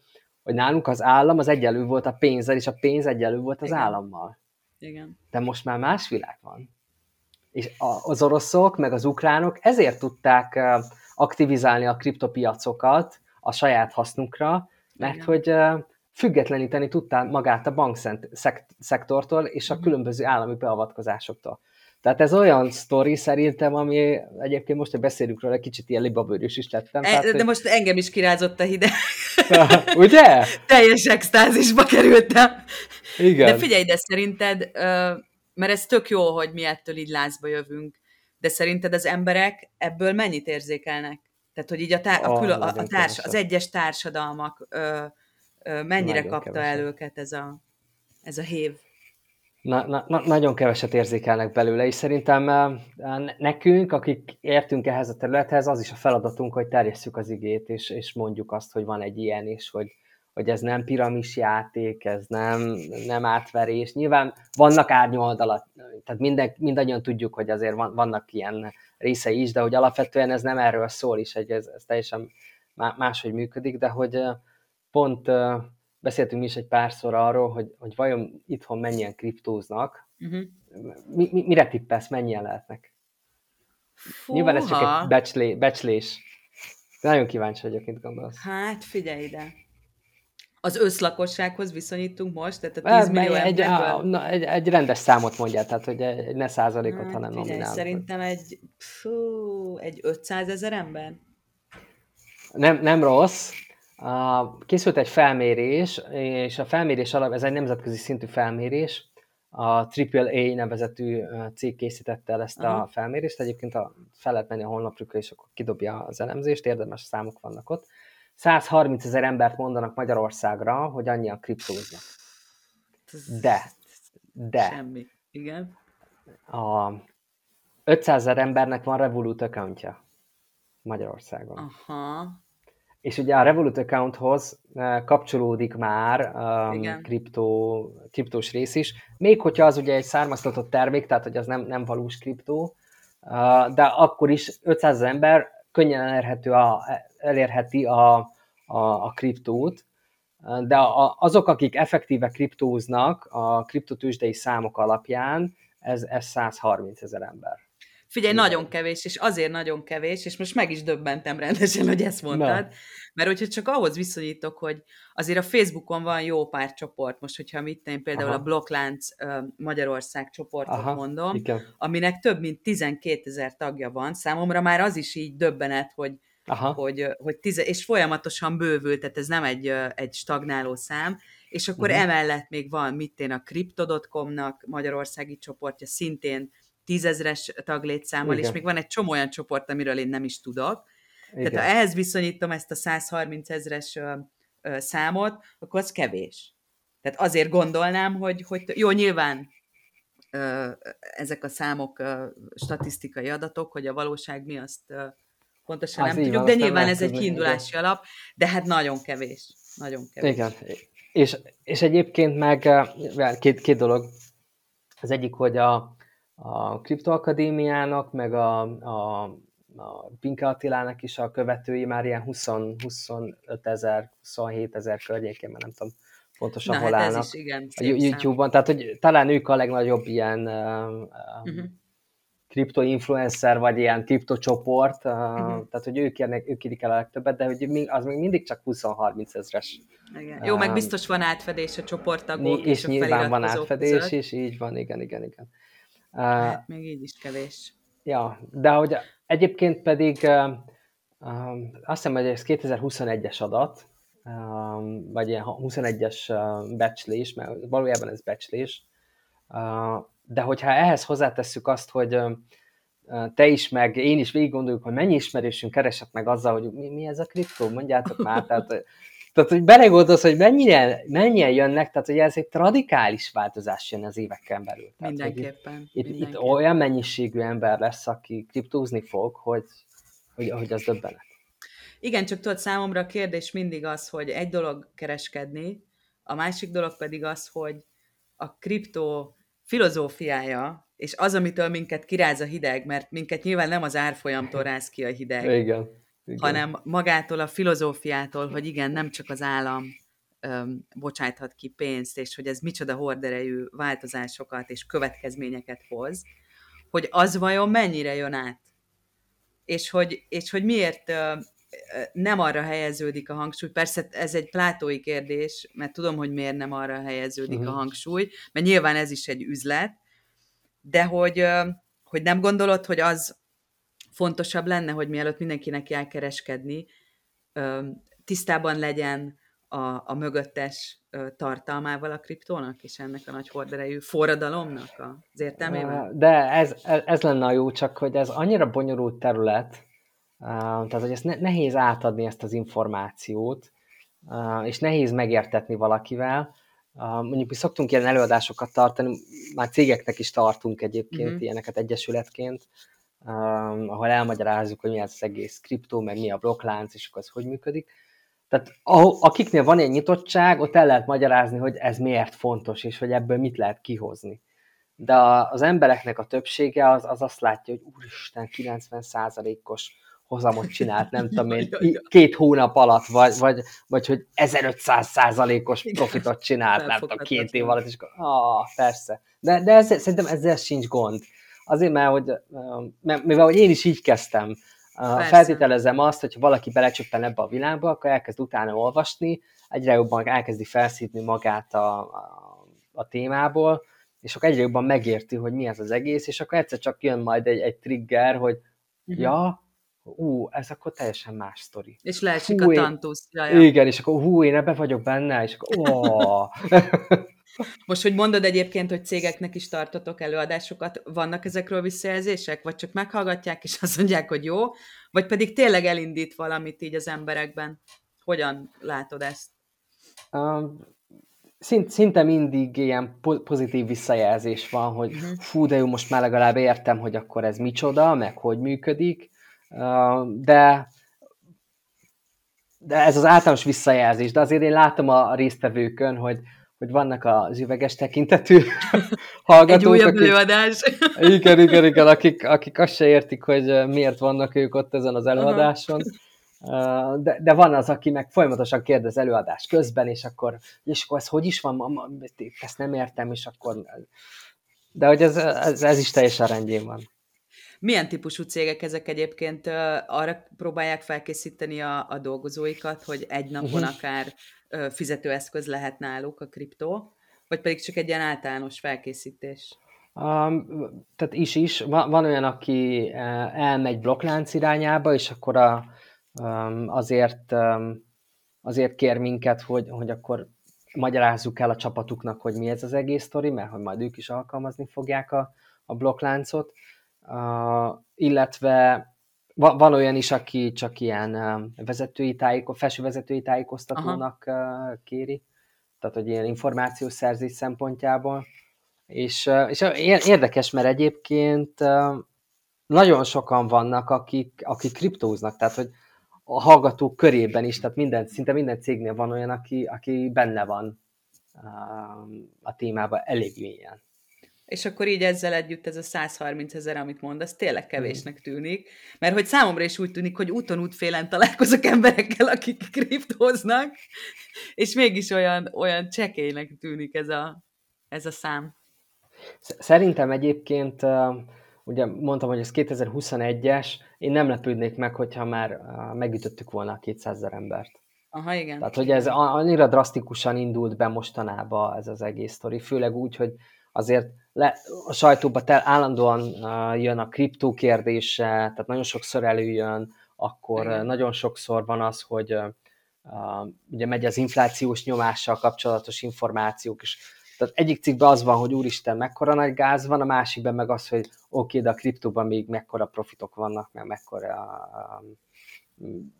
hogy nálunk az állam az egyenlő volt a pénzzel, és a pénz egyenlő volt az Igen. állammal. Igen. De most már más világ van. És az oroszok, meg az ukránok ezért tudták aktivizálni a kriptopiacokat a saját hasznukra, mert Igen. hogy függetleníteni tudtál magát a bankszektortól és a mhm. különböző állami beavatkozásoktól. Tehát ez olyan sztori szerintem, ami egyébként most, hogy beszélünk róla, kicsit ilyen libabőrűs is lettem. E, tehát, de hogy... most engem is kirázott a hideg. Ugye? Teljes extázisba kerültem. Igen. De figyelj, de szerinted, mert ez tök jó, hogy mi ettől így lázba jövünk, de szerinted az emberek ebből mennyit érzékelnek? Tehát, hogy így a, tá- a, oh, a, a társ, az egyes társadalmak ö, ö, mennyire nagyon kapta keveset. el őket ez a, ez a hév? Na, na, na, nagyon keveset érzékelnek belőle, és szerintem nekünk, akik értünk ehhez a területhez, az is a feladatunk, hogy terjesszük az igét, és, és mondjuk azt, hogy van egy ilyen, és hogy, hogy ez nem piramis játék, ez nem, nem átverés. Nyilván vannak árnyoldalak, tehát minden, mindannyian tudjuk, hogy azért van, vannak ilyen részei is, de hogy alapvetően ez nem erről szól is, hogy ez, ez teljesen máshogy működik, de hogy pont beszéltünk mi is egy párszor arról, hogy, hogy vajon itthon mennyien kriptóznak, uh-huh. mi, mi, mire tippelsz, mennyien lehetnek? Fúha. Nyilván ez csak egy becslé, becslés. Nagyon kíváncsi vagyok, mit gondolsz. Hát figyelj ide. Az összlakossághoz viszonyítunk most, tehát a 10 millió egy, a, na, egy, egy rendes számot mondjál, tehát hogy egy, ne százalékot, hát, hanem nominál. Szerintem egy, fú, egy 500 ezer ember. Nem, nem rossz, Készült egy felmérés, és a felmérés alap, ez egy nemzetközi szintű felmérés, a AAA nevezetű cég készítette el ezt Aha. a felmérést, egyébként a, fel lehet menni a honlapjukra, és akkor kidobja az elemzést, érdemes számok vannak ott. 130 ezer embert mondanak Magyarországra, hogy annyian kriptóznak. De, de. Semmi, igen. A 500 ezer embernek van Revolut accountja Magyarországon. Aha. És ugye a Revolut accounthoz eh, kapcsolódik már um, kriptó, kriptós rész is, még hogyha az ugye egy származtatott termék, tehát hogy az nem, nem valós kriptó, uh, de akkor is 500 ember könnyen elérhető a, elérheti a, a, a kriptót, de a, azok, akik effektíve kriptóznak a kriptotősdei számok alapján, ez, ez 130 ezer ember. Figyelj, nagyon kevés, és azért nagyon kevés, és most meg is döbbentem rendesen, hogy ezt mondtad, Na. mert hogyha csak ahhoz viszonyítok, hogy azért a Facebookon van jó pár csoport, most hogyha mit én például Aha. a Blokklánc Magyarország csoportot Aha, mondom, igen. aminek több mint 12 ezer tagja van, számomra már az is így döbbenet, hogy Aha. hogy, hogy tize, és folyamatosan bővült, tehát ez nem egy, egy stagnáló szám, és akkor uh-huh. emellett még van, mit én a Crypto.com-nak magyarországi csoportja, szintén tízezres taglétszámmal, Igen. és még van egy csomó olyan csoport, amiről én nem is tudok. Igen. Tehát ha ehhez viszonyítom ezt a 130 ezres számot, akkor az kevés. Tehát azért gondolnám, hogy, hogy jó, nyilván ezek a számok statisztikai adatok, hogy a valóság mi, azt pontosan az nem tudjuk, van, de nyilván ez egy kiindulási igen. alap, de hát nagyon kevés. Nagyon kevés. Igen. És, és egyébként meg két, két dolog. Az egyik, hogy a, a Kriptoakadémiának, meg a, a, a Pinke Attilának is a követői már ilyen 20, 25 ezer, 27 ezer környékén, mert nem tudom pontosan Na, hol hát állnak is, igen, a YouTube-ban. Tehát, hogy talán ők a legnagyobb ilyen uh, uh-huh. kriptoinfluencer, vagy ilyen kriptocsoport, uh, uh-huh. tehát, hogy ők, érnek, ők érik el a legtöbbet, de hogy az még mindig csak 20-30 ezres. Igen. Jó, meg biztos van átfedés a csoporttagok és, és nyilván van átfedés között. is, így van, igen, igen, igen. Hát még így is kevés. Ja, de hogy egyébként pedig azt hiszem, hogy ez 2021-es adat, vagy ilyen 21-es uh, becslés, mert valójában ez becslés, de hogyha ehhez hozzátesszük azt, hogy te is, meg én is végig gondoljuk, hogy mennyi ismerősünk keresett meg azzal, hogy mi, mi ez a kriptó, mondjátok már, tehát tehát, hogy belegondolsz, hogy mennyien, mennyien jönnek, tehát, hogy ez egy radikális változás jön az éveken belül. Tehát, mindenképpen. Itt, mindenképpen. itt, olyan mennyiségű ember lesz, aki kriptózni fog, hogy, hogy, hogy az döbbenet. Igen, csak tudod, számomra a kérdés mindig az, hogy egy dolog kereskedni, a másik dolog pedig az, hogy a kriptó filozófiája, és az, amitől minket kiráz a hideg, mert minket nyilván nem az árfolyamtól ráz ki a hideg, Igen igen. hanem magától a filozófiától, hogy igen, nem csak az állam öm, bocsájthat ki pénzt, és hogy ez micsoda horderejű változásokat és következményeket hoz, hogy az vajon mennyire jön át. És hogy, és hogy miért nem arra helyeződik a hangsúly. Persze ez egy plátói kérdés, mert tudom, hogy miért nem arra helyeződik uh-huh. a mhm. hangsúly, mert nyilván ez is egy üzlet, de hogy, hogy nem gondolod, hogy az fontosabb lenne, hogy mielőtt mindenkinek kell kereskedni, tisztában legyen a, a mögöttes tartalmával a kriptónak, és ennek a nagy horderejű forradalomnak az értelmében? De ez, ez lenne a jó, csak hogy ez annyira bonyolult terület, tehát hogy ezt nehéz átadni ezt az információt, és nehéz megértetni valakivel. Mondjuk mi szoktunk ilyen előadásokat tartani, már cégeknek is tartunk egyébként mm-hmm. ilyeneket egyesületként, ahol elmagyarázzuk, hogy mi az egész kriptó, meg mi a blokklánc, és akkor ez hogy működik. Tehát akiknél van egy nyitottság, ott el lehet magyarázni, hogy ez miért fontos, és hogy ebből mit lehet kihozni. De az embereknek a többsége az, az azt látja, hogy úristen, 90%-os hozamot csinált, nem tudom én, két hónap alatt, vagy, vagy, vagy hogy 1500 százalékos profitot csinált, nem tudom, két év alatt, és akkor, ah, persze. De, de ez, szerintem ezzel sincs gond. Azért, mert, hogy, mert mivel hogy én is így kezdtem, Persze. feltételezem azt, hogy ha valaki belecsöppen ebbe a világba, akkor elkezd utána olvasni, egyre jobban elkezdi felszítni magát a, a, a témából, és akkor egyre jobban megérti, hogy mi ez az egész, és akkor egyszer csak jön majd egy, egy trigger, hogy uh-huh. ja, ú, ez akkor teljesen más sztori. És leesik hú, a tantusz. Igen, és akkor hú, én ebbe vagyok benne, és akkor ó. Most, hogy mondod egyébként, hogy cégeknek is tartotok előadásokat, vannak ezekről visszajelzések? Vagy csak meghallgatják, és azt mondják, hogy jó? Vagy pedig tényleg elindít valamit így az emberekben? Hogyan látod ezt? Um, szint, szinte mindig ilyen pozitív visszajelzés van, hogy uh-huh. fú, de jó, most már legalább értem, hogy akkor ez micsoda, meg hogy működik, de de ez az általános visszajelzés, de azért én látom a résztvevőkön, hogy, hogy vannak az üveges tekintetű hallgatók. Egy újabb akik, előadás. Igen, igen, igen, akik, akik azt se értik, hogy miért vannak ők ott ezen az előadáson. De, de van az, aki meg folyamatosan kérdez előadás közben, és akkor, és akkor ez hogy is van, ezt nem értem, és akkor... De hogy ez, ez, ez is teljesen rendjén van. Milyen típusú cégek ezek egyébként arra próbálják felkészíteni a, a dolgozóikat, hogy egy napon uh-huh. akár fizetőeszköz lehet náluk a kriptó, vagy pedig csak egy ilyen általános felkészítés? Um, tehát is is. Van, van olyan, aki elmegy blokklánc irányába, és akkor a, um, azért, um, azért kér minket, hogy, hogy akkor magyarázzuk el a csapatuknak, hogy mi ez az egész sztori, mert hogy majd ők is alkalmazni fogják a, a blokkláncot. Uh, illetve van olyan is, aki csak ilyen uh, vezetői tájéko, felső vezetői tájékoztatónak uh, kéri, tehát hogy ilyen információszerzés szempontjából. És, uh, és érdekes, mert egyébként uh, nagyon sokan vannak, akik, akik kriptóznak, tehát hogy a hallgatók körében is, tehát minden, szinte minden cégnél van olyan, aki, aki benne van uh, a témában elég mélyen. És akkor így ezzel együtt ez a 130 ezer, amit mondasz, tényleg kevésnek tűnik. Mert hogy számomra is úgy tűnik, hogy úton útfélen találkozok emberekkel, akik kriptóznak, és mégis olyan, olyan csekélynek tűnik ez a, ez a szám. Szerintem egyébként, ugye mondtam, hogy ez 2021-es, én nem lepődnék meg, hogyha már megütöttük volna a 200 ezer embert. Aha, igen. Tehát, hogy ez annyira drasztikusan indult be mostanában ez az egész sztori, főleg úgy, hogy azért le, a sajtóba tel, állandóan uh, jön a kriptó kérdése, tehát nagyon sokszor előjön, akkor uh, nagyon sokszor van az, hogy uh, uh, ugye megy az inflációs nyomással kapcsolatos információk, és tehát egyik cikkben az van, hogy úristen, mekkora nagy gáz van, a másikben meg az, hogy oké, okay, de a kriptóban még mekkora profitok vannak, meg mekkora uh,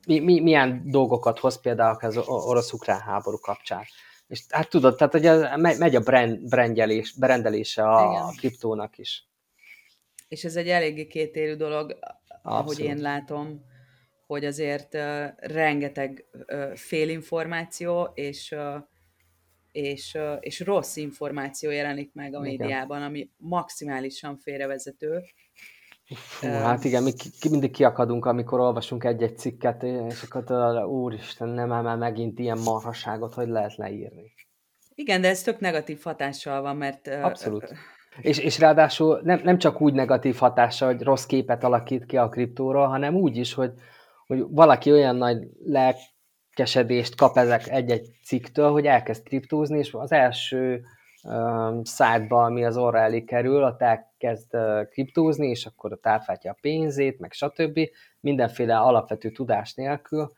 mi, mi, milyen dolgokat hoz például az orosz-ukrán háború kapcsán. És hát tudod, tehát hogy megy a brand, brandjelés, brendelése a, Igen. kriptónak is. És ez egy eléggé kétérű dolog, Abszolút. ahogy én látom, hogy azért uh, rengeteg uh, félinformáció és, uh, és, uh, és rossz információ jelenik meg a médiában, ami maximálisan félrevezető, Fú, hát igen, mi ki, mindig kiakadunk, amikor olvasunk egy-egy cikket, és akkor úristen, nem már megint ilyen marhaságot, hogy lehet leírni. Igen, de ez tök negatív hatással van, mert... Abszolút. És, és ráadásul nem, nem csak úgy negatív hatással, hogy rossz képet alakít ki a kriptóról, hanem úgy is, hogy, hogy valaki olyan nagy lelkesedést kap ezek egy-egy cikktől, hogy elkezd kriptózni, és az első um, szájtba, ami az orra elé kerül, ott elkezd uh, kriptózni, és akkor ott átváltja a pénzét, meg stb. Mindenféle alapvető tudás nélkül.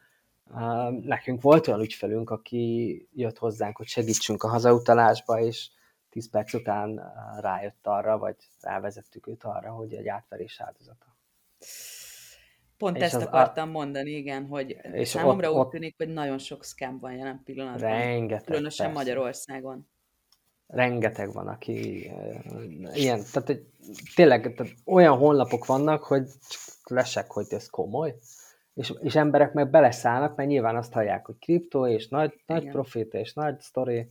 Nekünk volt olyan ügyfelünk, aki jött hozzánk, hogy segítsünk a hazautalásba, és 10 perc után rájött arra, vagy rávezettük őt arra, hogy egy átverés áldozata. Pont és ezt akartam a... mondani, igen, hogy és számomra ott, úgy tűnik, hogy nagyon sok scam van jelen pillanatban. Rengeteg, Különösen persze. Magyarországon. Rengeteg van, aki ilyen, tehát hogy tényleg tehát olyan honlapok vannak, hogy lesek, hogy ez komoly, és, és emberek meg beleszállnak, mert nyilván azt hallják, hogy kriptó, és nagy, nagy profit, és nagy sztori,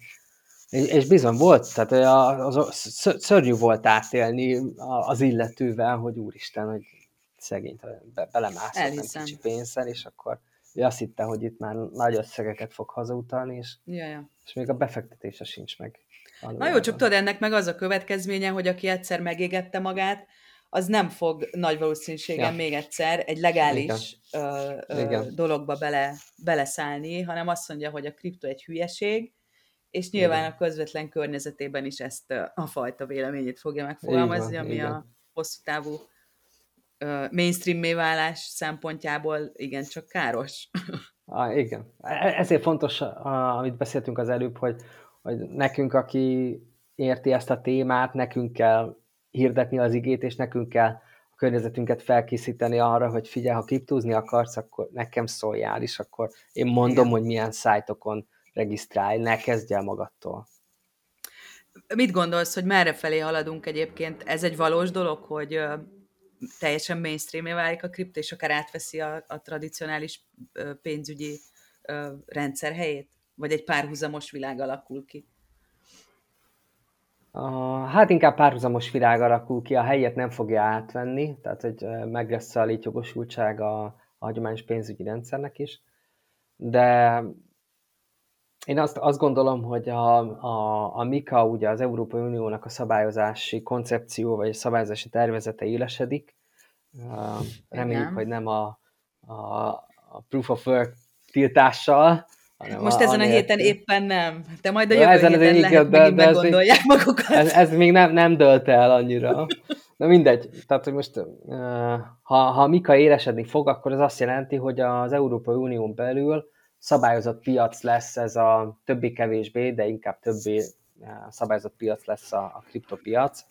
és, és bizony volt, tehát az, az, szörnyű volt átélni az illetővel, hogy úristen, hogy szegényt be, belemászott nem kicsi pénzzel, és akkor ő azt hitte, hogy itt már nagy összegeket fog hazautalni, és, ja, ja. és még a befektetése sincs meg. Na jó, csak tudod, ennek meg az a következménye, hogy aki egyszer megégette magát, az nem fog nagy valószínűséggel ja. még egyszer egy legális Igen. Ö, ö, Igen. dologba bele, beleszállni, hanem azt mondja, hogy a kripto egy hülyeség, és nyilván igen. a közvetlen környezetében is ezt a fajta véleményét fogja megfogalmazni, igen, ami igen. a hosszú távú mainstream válás szempontjából igencsak káros. Ah, igen. E-, ezért fontos, amit beszéltünk az előbb, hogy, hogy nekünk, aki érti ezt a témát, nekünk kell hirdetni az igét, és nekünk kell a környezetünket felkészíteni arra, hogy figyelj, ha kriptózni akarsz, akkor nekem szóljál is, akkor én mondom, Igen. hogy milyen szájtokon regisztrálj, ne kezdj el magadtól. Mit gondolsz, hogy merre felé haladunk egyébként? Ez egy valós dolog, hogy teljesen mainstream válik a kripto, és akár átveszi a, a tradicionális pénzügyi rendszer helyét? Vagy egy párhuzamos világ alakul ki? Uh, hát inkább párhuzamos világ alakul ki, a helyet nem fogja átvenni, tehát hogy meg lesz a létjogosultság a, a hagyományos pénzügyi rendszernek is, de én azt, azt gondolom, hogy a, a, a MIKA, ugye az Európai Uniónak a szabályozási koncepció, vagy a szabályozási tervezete élesedik. Reméljük, Igen. hogy nem a, a, a proof of work tiltással, hanem Most a, ezen a héten éppen nem. De majd a jövő ezen héten lehet, de, de meggondolják ez magukat. Ez, ez még nem, nem dölt el annyira. Na mindegy, tehát hogy most ha, ha Mika élesedni fog, akkor ez azt jelenti, hogy az Európai Unión belül szabályozott piac lesz ez a többé-kevésbé, de inkább többé szabályozott piac lesz a, a kriptopiac.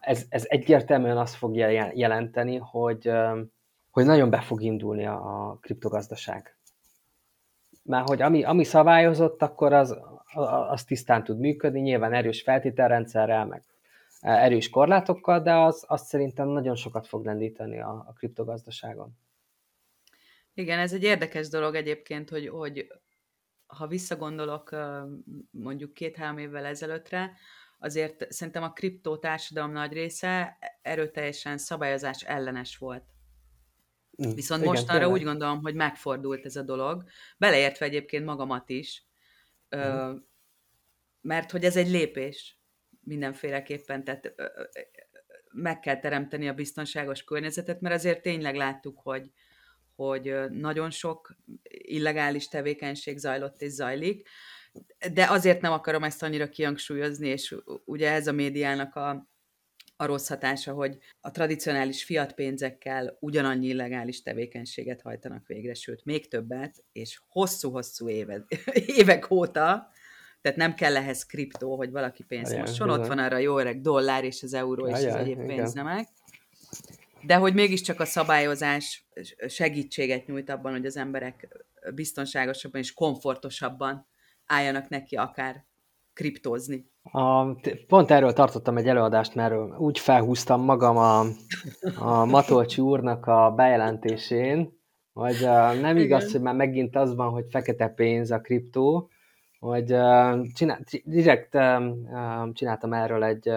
Ez, ez egyértelműen azt fogja jelenteni, hogy, hogy nagyon be fog indulni a kriptogazdaság. Mert hogy ami, ami szabályozott, akkor az, az tisztán tud működni, nyilván erős feltételrendszerrel, meg erős korlátokkal, de az, az szerintem nagyon sokat fog lendíteni a, a kriptogazdaságon. Igen, ez egy érdekes dolog egyébként, hogy, hogy ha visszagondolok mondjuk két-három évvel ezelőttre, azért szerintem a kriptó társadalom nagy része erőteljesen szabályozás ellenes volt. Mm, Viszont Igen, most arra úgy gondolom, hogy megfordult ez a dolog, beleértve egyébként magamat is, mm. mert hogy ez egy lépés mindenféleképpen, tehát meg kell teremteni a biztonságos környezetet, mert azért tényleg láttuk, hogy, hogy nagyon sok illegális tevékenység zajlott és zajlik, de azért nem akarom ezt annyira kihangsúlyozni, és ugye ez a médiának a, a rossz hatása, hogy a tradicionális fiat pénzekkel ugyanannyi illegális tevékenységet hajtanak végre, sőt, még többet, és hosszú-hosszú éve, évek óta, tehát nem kell ehhez kriptó, hogy valaki pénzt mosson, ott van arra jó öreg dollár és az euró és az egyéb pénznemek. De hogy mégiscsak a szabályozás segítséget nyújt abban, hogy az emberek biztonságosabban és komfortosabban álljanak neki akár kriptózni. A, pont erről tartottam egy előadást, mert úgy felhúztam magam a, a Matolcsi úrnak a bejelentésén, hogy uh, nem igaz, Igen. hogy már megint az van, hogy fekete pénz a kriptó, hogy uh, csinál, direkt uh, csináltam erről egy,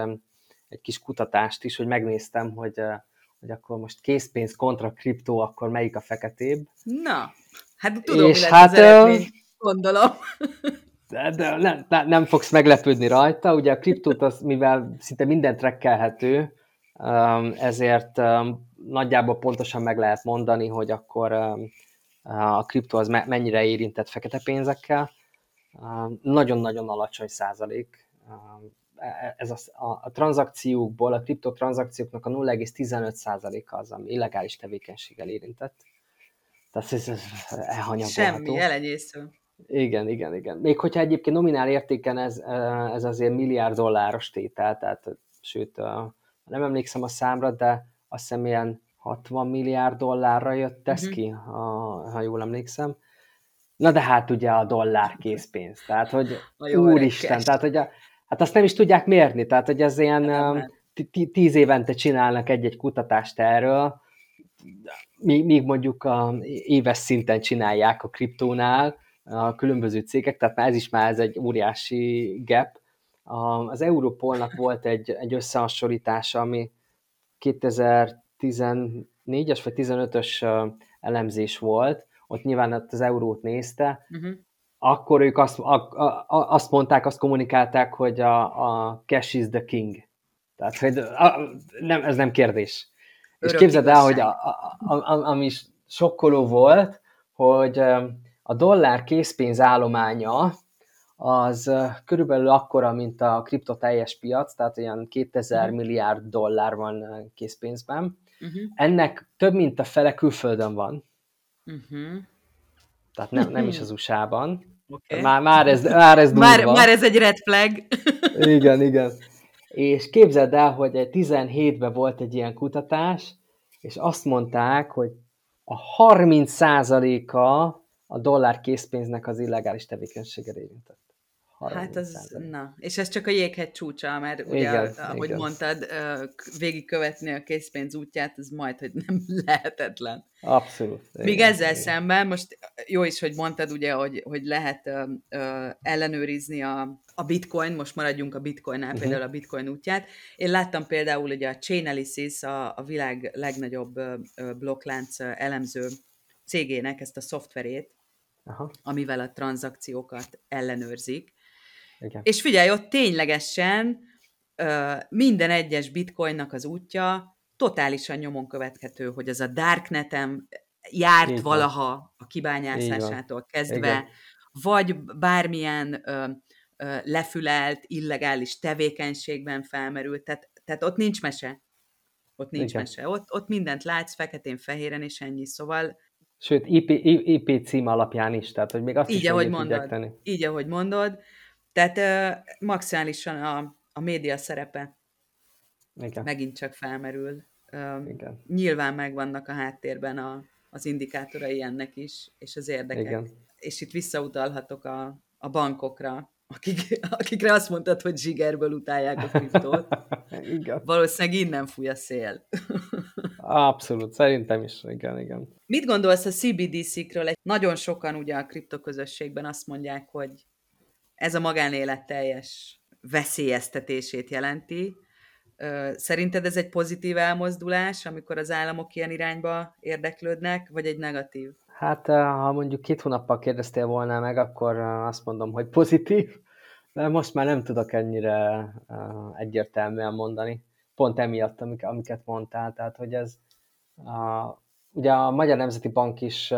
egy kis kutatást is, hogy megnéztem, hogy hogy akkor most készpénz kontra kriptó, akkor melyik a feketébb. Na, hát tudom, És mi hát, az eredmény, gondolom. De, de nem, nem, fogsz meglepődni rajta, ugye a kriptót az, mivel szinte minden trekkelhető, um, ezért um, nagyjából pontosan meg lehet mondani, hogy akkor um, a kriptó az mennyire érintett fekete pénzekkel. Nagyon-nagyon alacsony százalék. E, ez a, a, a tranzakciókból, a kriptotranzakcióknak a 0,15 százaléka az, ami illegális tevékenységgel érintett. Tehát ez, ez elhanyagolható. Semmi, elenyésző. Igen, igen, igen. Még hogyha egyébként nominál értéken ez, ez azért milliárd dolláros tétel, tehát sőt, nem emlékszem a számra, de azt hiszem ilyen 60 milliárd dollárra jött ez uh-huh. ki, ha, ha jól emlékszem. Na de hát ugye a dollár készpénz, tehát hogy úristen, tehát hogy a, hát azt nem is tudják mérni, tehát hogy ez ilyen tíz évente csinálnak egy-egy kutatást erről, míg mondjuk a éves szinten csinálják a kriptónál a különböző cégek, tehát már ez is már ez egy óriási gap. Az Europolnak volt egy, egy összehasonlítása, ami 2000 14-es vagy 15-ös elemzés volt, ott nyilván az eurót nézte, uh-huh. akkor ők azt, a, a, azt mondták, azt kommunikálták, hogy a, a cash is the king. Tehát, hogy a, nem, ez nem kérdés. Örök És képzeld el, hogy a, a, a, ami sokkoló volt, hogy a dollár készpénz állománya az körülbelül akkora, mint a kripto teljes piac, tehát olyan 2000 uh-huh. milliárd dollár van készpénzben, Uh-huh. Ennek több mint a fele külföldön van. Uh-huh. Tehát nem, nem is az USA-ban. Okay. Már, már, ez, már ez már, már ez egy red flag. igen, igen. És képzeld el, hogy 17-ben volt egy ilyen kutatás, és azt mondták, hogy a 30%-a a dollár készpénznek az illegális tevékenységgel érintett. Hát az, na, és ez csak a jéghegy csúcsa, mert ugye, igen, ahogy igen. mondtad, végigkövetni a készpénz útját, ez majd, hogy nem lehetetlen. Abszolút. Míg igen, ezzel igen. szemben, most jó is, hogy mondtad ugye, hogy, hogy lehet ö, ö, ellenőrizni a, a bitcoin, most maradjunk a bitcoinnál, uh-huh. például a bitcoin útját. Én láttam például ugye a Chainalysis, a, a világ legnagyobb ö, blokklánc elemző cégének ezt a szoftverét, Aha. amivel a tranzakciókat ellenőrzik, igen. És figyelj, ott ténylegesen minden egyes bitcoinnak az útja totálisan nyomon követhető, hogy az a darknetem járt Így valaha a kibányászásától kezdve, Igen. vagy bármilyen ö, ö, lefülelt, illegális tevékenységben felmerült, tehát, tehát ott nincs mese. Ott nincs Igen. mese. Ott, ott mindent látsz feketén-fehéren, és ennyi. Szóval Sőt, IP, IP cím alapján is, tehát hogy még azt így, is ahogy mondod, tenni. Így, ahogy mondod. Tehát uh, maximálisan a, a média szerepe Igen. megint csak felmerül. Uh, Igen. Nyilván megvannak a háttérben a, az indikátorai ennek is, és az érdekek. Igen. És itt visszautalhatok a, a bankokra, akik, akikre azt mondtad, hogy zsigerből utálják a kriptót. igen. Valószínűleg innen fúj a szél. Abszolút, szerintem is, igen, igen. Mit gondolsz a CBDC-kről? Nagyon sokan ugye a kriptoközösségben azt mondják, hogy ez a magánélet teljes veszélyeztetését jelenti. Szerinted ez egy pozitív elmozdulás, amikor az államok ilyen irányba érdeklődnek, vagy egy negatív? Hát, ha mondjuk két hónappal kérdeztél volna meg, akkor azt mondom, hogy pozitív, de most már nem tudok ennyire egyértelműen mondani. Pont emiatt, amiket mondtál, tehát hogy ez ugye a Magyar Nemzeti Bank is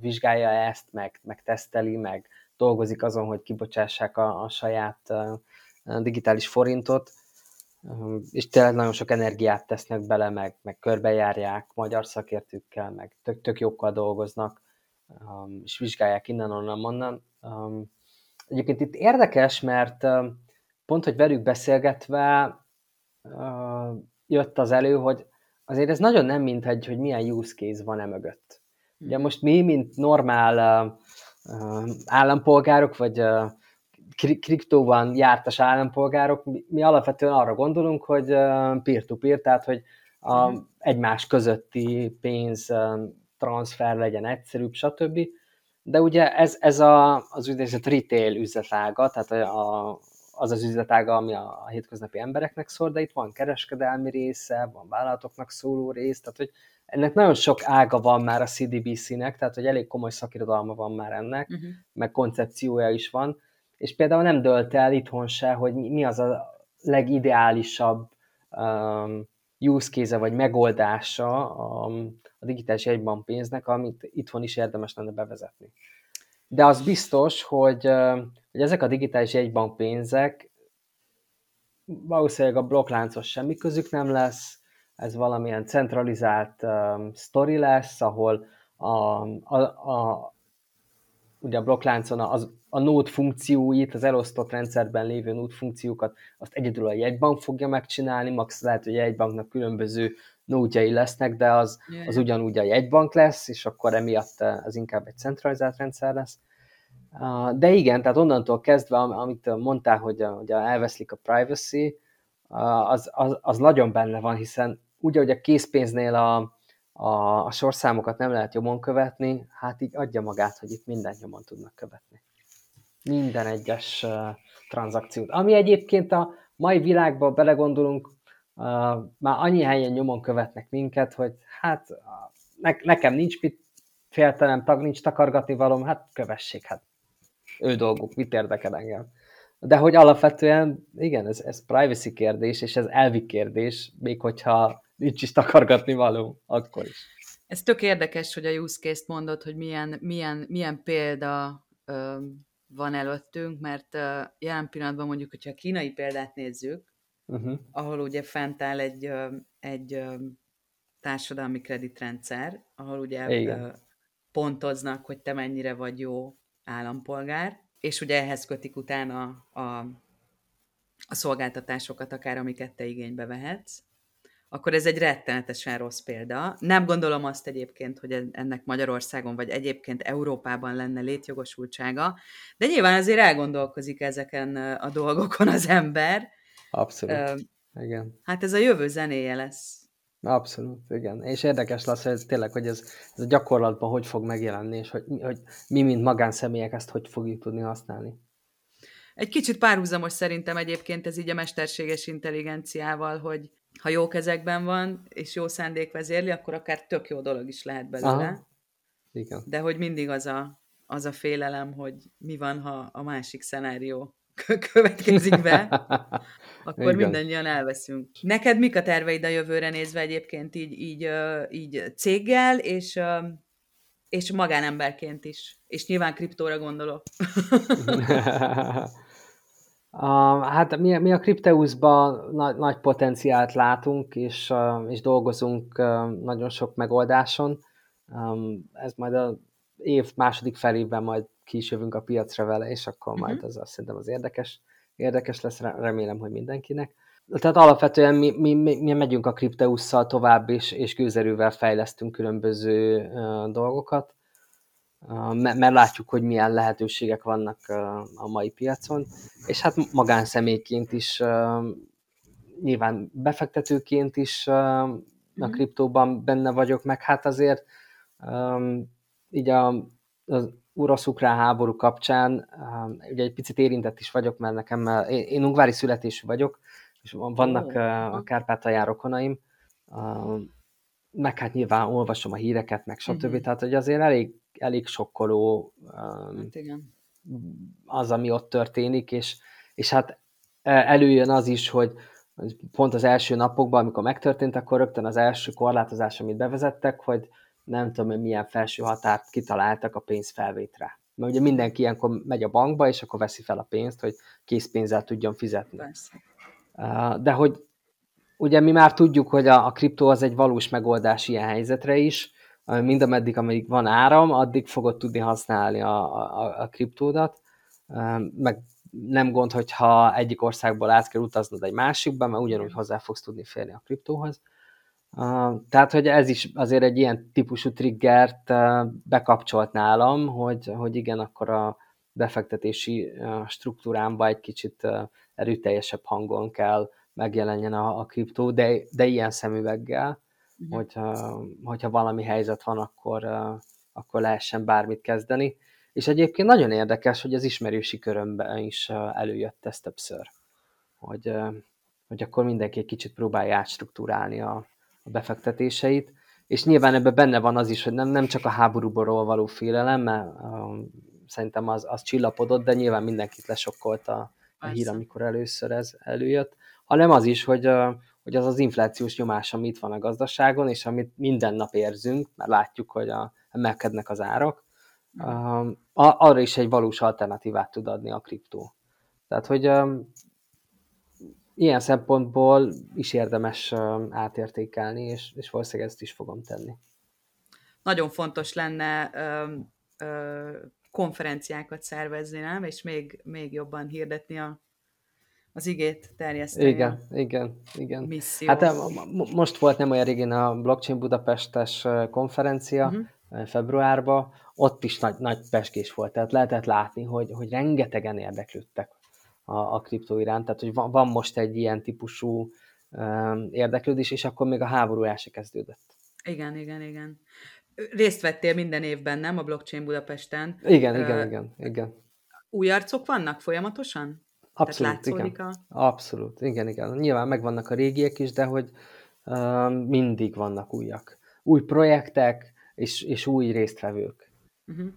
vizsgálja ezt, meg, meg teszteli, meg dolgozik azon, hogy kibocsássák a, a saját digitális forintot, és tényleg nagyon sok energiát tesznek bele, meg, meg körbejárják magyar szakértőkkel, meg tök, tök jókkal dolgoznak, és vizsgálják innen, onnan, onnan. Egyébként itt érdekes, mert pont, hogy velük beszélgetve jött az elő, hogy azért ez nagyon nem mindegy, hogy milyen use case van e mögött. Ugye most mi, mint normál állampolgárok, vagy kriptóban jártas állampolgárok, mi alapvetően arra gondolunk, hogy peer-to-peer, tehát hogy a mhm. egymás közötti pénz transfer legyen egyszerűbb, stb. De ugye ez, ez a, az úgynevezett retail üzletága, tehát a, az az üzletága, ami a, a hétköznapi embereknek szól, de itt van kereskedelmi része, van vállalatoknak szóló rész, tehát hogy ennek nagyon sok ága van már a CDBC-nek, tehát hogy elég komoly szakirodalma van már ennek, uh-huh. meg koncepciója is van, és például nem dölt el itthon se, hogy mi az a legideálisabb um, use case vagy megoldása a, a digitális egyban pénznek, amit itthon is érdemes lenne bevezetni. De az biztos, hogy, hogy ezek a digitális jegybankpénzek valószínűleg a blokkláncos semmi közük nem lesz, ez valamilyen centralizált um, story lesz, ahol a, a, a, ugye a blokkláncon az, a node funkcióit, az elosztott rendszerben lévő node funkciókat, azt egyedül a jegybank fogja megcsinálni, max lehet, hogy a jegybanknak különböző nódjai lesznek, de az, az ugyanúgy a jegybank lesz, és akkor emiatt az inkább egy centralizált rendszer lesz. De igen, tehát onnantól kezdve, amit mondtál, hogy, hogy elveszlik a privacy, az, az, az nagyon benne van, hiszen úgy, hogy a készpénznél a, a, a sorszámokat nem lehet jobban követni, hát így adja magát, hogy itt minden nyomon tudnak követni. Minden egyes uh, tranzakciót. Ami egyébként a mai világban belegondolunk, uh, már annyi helyen nyomon követnek minket, hogy hát ne, nekem nincs mit féltelem, tag, nincs takargatni valom, hát kövessék, hát ő dolguk, mit érdekel engem. De hogy alapvetően, igen, ez, ez privacy kérdés, és ez elvi kérdés, még hogyha nincs is takargatni való, akkor is. Ez tök érdekes, hogy a use case-t mondod, hogy milyen, milyen, milyen példa ö, van előttünk, mert ö, jelen pillanatban mondjuk, hogyha a kínai példát nézzük, uh-huh. ahol ugye fent áll egy, ö, egy ö, társadalmi kreditrendszer, ahol ugye ö, pontoznak, hogy te mennyire vagy jó állampolgár, és ugye ehhez kötik utána a, a szolgáltatásokat, akár amiket te igénybe vehetsz, akkor ez egy rettenetesen rossz példa. Nem gondolom azt egyébként, hogy ennek Magyarországon vagy egyébként Európában lenne létjogosultsága, de nyilván azért elgondolkozik ezeken a dolgokon az ember. Abszolút, uh, igen. Hát ez a jövő zenéje lesz. Abszolút, igen. És érdekes lesz, hogy ez tényleg, hogy ez, ez a gyakorlatban hogy fog megjelenni, és hogy, hogy mi, mint magánszemélyek ezt hogy fogjuk tudni használni. Egy kicsit párhuzamos szerintem egyébként ez így a mesterséges intelligenciával, hogy ha jó kezekben van, és jó szándék vezérli, akkor akár tök jó dolog is lehet belőle. Aha. Igen. De hogy mindig az a, az a félelem, hogy mi van, ha a másik szenárió következik be, akkor Igen. mindannyian elveszünk. Neked mik a terveid a jövőre nézve egyébként így, így, így céggel, és, és magánemberként is? És nyilván kriptóra gondolok. Uh, hát mi, mi a Crypteusban nagy, nagy potenciált látunk, és, uh, és dolgozunk uh, nagyon sok megoldáson. Um, ez majd a év második felében majd ki is jövünk a piacra vele, és akkor uh-huh. majd az azt szerintem az érdekes, érdekes lesz, remélem, hogy mindenkinek. Tehát alapvetően mi, mi, mi, megyünk a Crypteusszal tovább, és, és gőzerővel fejlesztünk különböző uh, dolgokat mert látjuk, hogy milyen lehetőségek vannak a mai piacon, és hát magánszemélyként is, nyilván befektetőként is a mhm. kriptóban benne vagyok, meg hát azért így a, az orosz-ukrán háború kapcsán ugye egy picit érintett is vagyok, mert nekem, én, ungvári születésű vagyok, és vannak oh. a Kárpátalján rokonaim, meg hát nyilván olvasom a híreket, meg stb. Uh-huh. Tehát, hogy azért elég elég sokkoló hát igen. az, ami ott történik, és, és hát e, előjön az is, hogy pont az első napokban, amikor megtörtént, akkor rögtön az első korlátozás, amit bevezettek, hogy nem tudom, milyen felső határt kitaláltak a pénzfelvétre. Mert ugye mindenki ilyenkor megy a bankba, és akkor veszi fel a pénzt, hogy készpénzzel tudjon fizetni. Persze. De hogy ugye mi már tudjuk, hogy a, a kriptó az egy valós megoldás ilyen helyzetre is, mind ameddig, ameddig van áram, addig fogod tudni használni a, a, a kriptódat, meg nem gond, hogyha egyik országból át kell utaznod egy másikba, mert ugyanúgy hozzá fogsz tudni férni a kriptóhoz. Tehát, hogy ez is azért egy ilyen típusú triggert bekapcsolt nálam, hogy, hogy igen, akkor a befektetési struktúrámba egy kicsit erőteljesebb hangon kell megjelenjen a, a kriptó, de, de ilyen szemüveggel, hogyha, hogyha valami helyzet van, akkor, akkor lehessen bármit kezdeni. És egyébként nagyon érdekes, hogy az ismerősi körömben is előjött ezt többször, hogy, hogy akkor mindenki egy kicsit próbálja átstruktúrálni a, a befektetéseit, és nyilván ebben benne van az is, hogy nem, nem csak a háborúból való félelem, mert um, szerintem az, az csillapodott, de nyilván mindenkit lesokkolt a, a hír, amikor először ez előjött, hanem az is, hogy, uh, hogy az az inflációs nyomás, ami itt van a gazdaságon, és amit minden nap érzünk, mert látjuk, hogy a, emelkednek az árak, um, arra is egy valós alternatívát tud adni a kriptó. Tehát, hogy um, ilyen szempontból is érdemes átértékelni, és, és valószínűleg ezt is fogom tenni. Nagyon fontos lenne ö, ö, konferenciákat szervezni, nem? És még, még jobban hirdetni a, az igét terjeszteni. Igen, igen, igen. Misszió. Hát most volt nem olyan régén a Blockchain Budapestes konferencia, uh-huh. februárban, ott is nagy, nagy peskés volt, tehát lehetett látni, hogy, hogy rengetegen érdeklődtek a, a kriptó iránt, tehát hogy van, van most egy ilyen típusú um, érdeklődés, és akkor még a háború el se kezdődött. Igen, igen, igen. Részt vettél minden évben, nem? A Blockchain Budapesten. Igen, igen, uh, igen, igen. Új arcok vannak folyamatosan? Abszolút, igen. A... Abszolút, igen, igen. Nyilván megvannak a régiek is, de hogy uh, mindig vannak újak. Új projektek és, és új résztvevők. Uh-huh.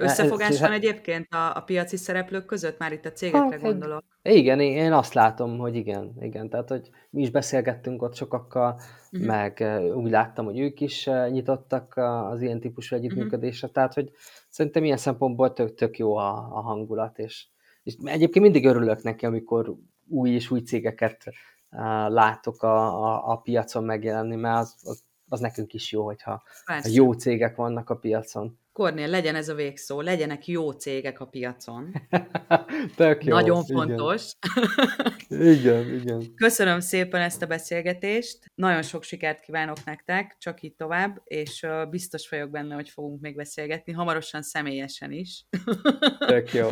Összefogás van egyébként a, a piaci szereplők között? Már itt a cégekre hát, gondolok. Igen, én azt látom, hogy igen, igen. Tehát, hogy mi is beszélgettünk ott sokakkal, uh-huh. meg úgy láttam, hogy ők is nyitottak az ilyen típusú együttműködésre. Uh-huh. Tehát, hogy szerintem ilyen szempontból tök, tök jó a, a hangulat, és, és egyébként mindig örülök neki, amikor új és új cégeket látok a, a, a piacon megjelenni, mert az, az, az nekünk is jó, hogyha Persze. jó cégek vannak a piacon. Kornél, legyen ez a végszó, legyenek jó cégek a piacon. Tök jó. Nagyon fontos. Igen. igen, igen. Köszönöm szépen ezt a beszélgetést. Nagyon sok sikert kívánok nektek, csak így tovább, és biztos vagyok benne, hogy fogunk még beszélgetni, hamarosan személyesen is. Tök jó.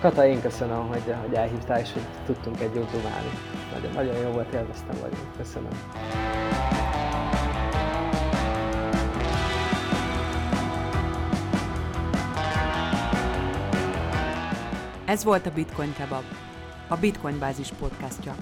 Kata, én köszönöm, hogy, hogy elhívtál, és hogy tudtunk egy jót dumálni. Nagyon, nagyon jó volt, élveztem vagyunk. Köszönöm. Ez volt a Bitcoin Kebab, a Bitcoin Bázis podcastja.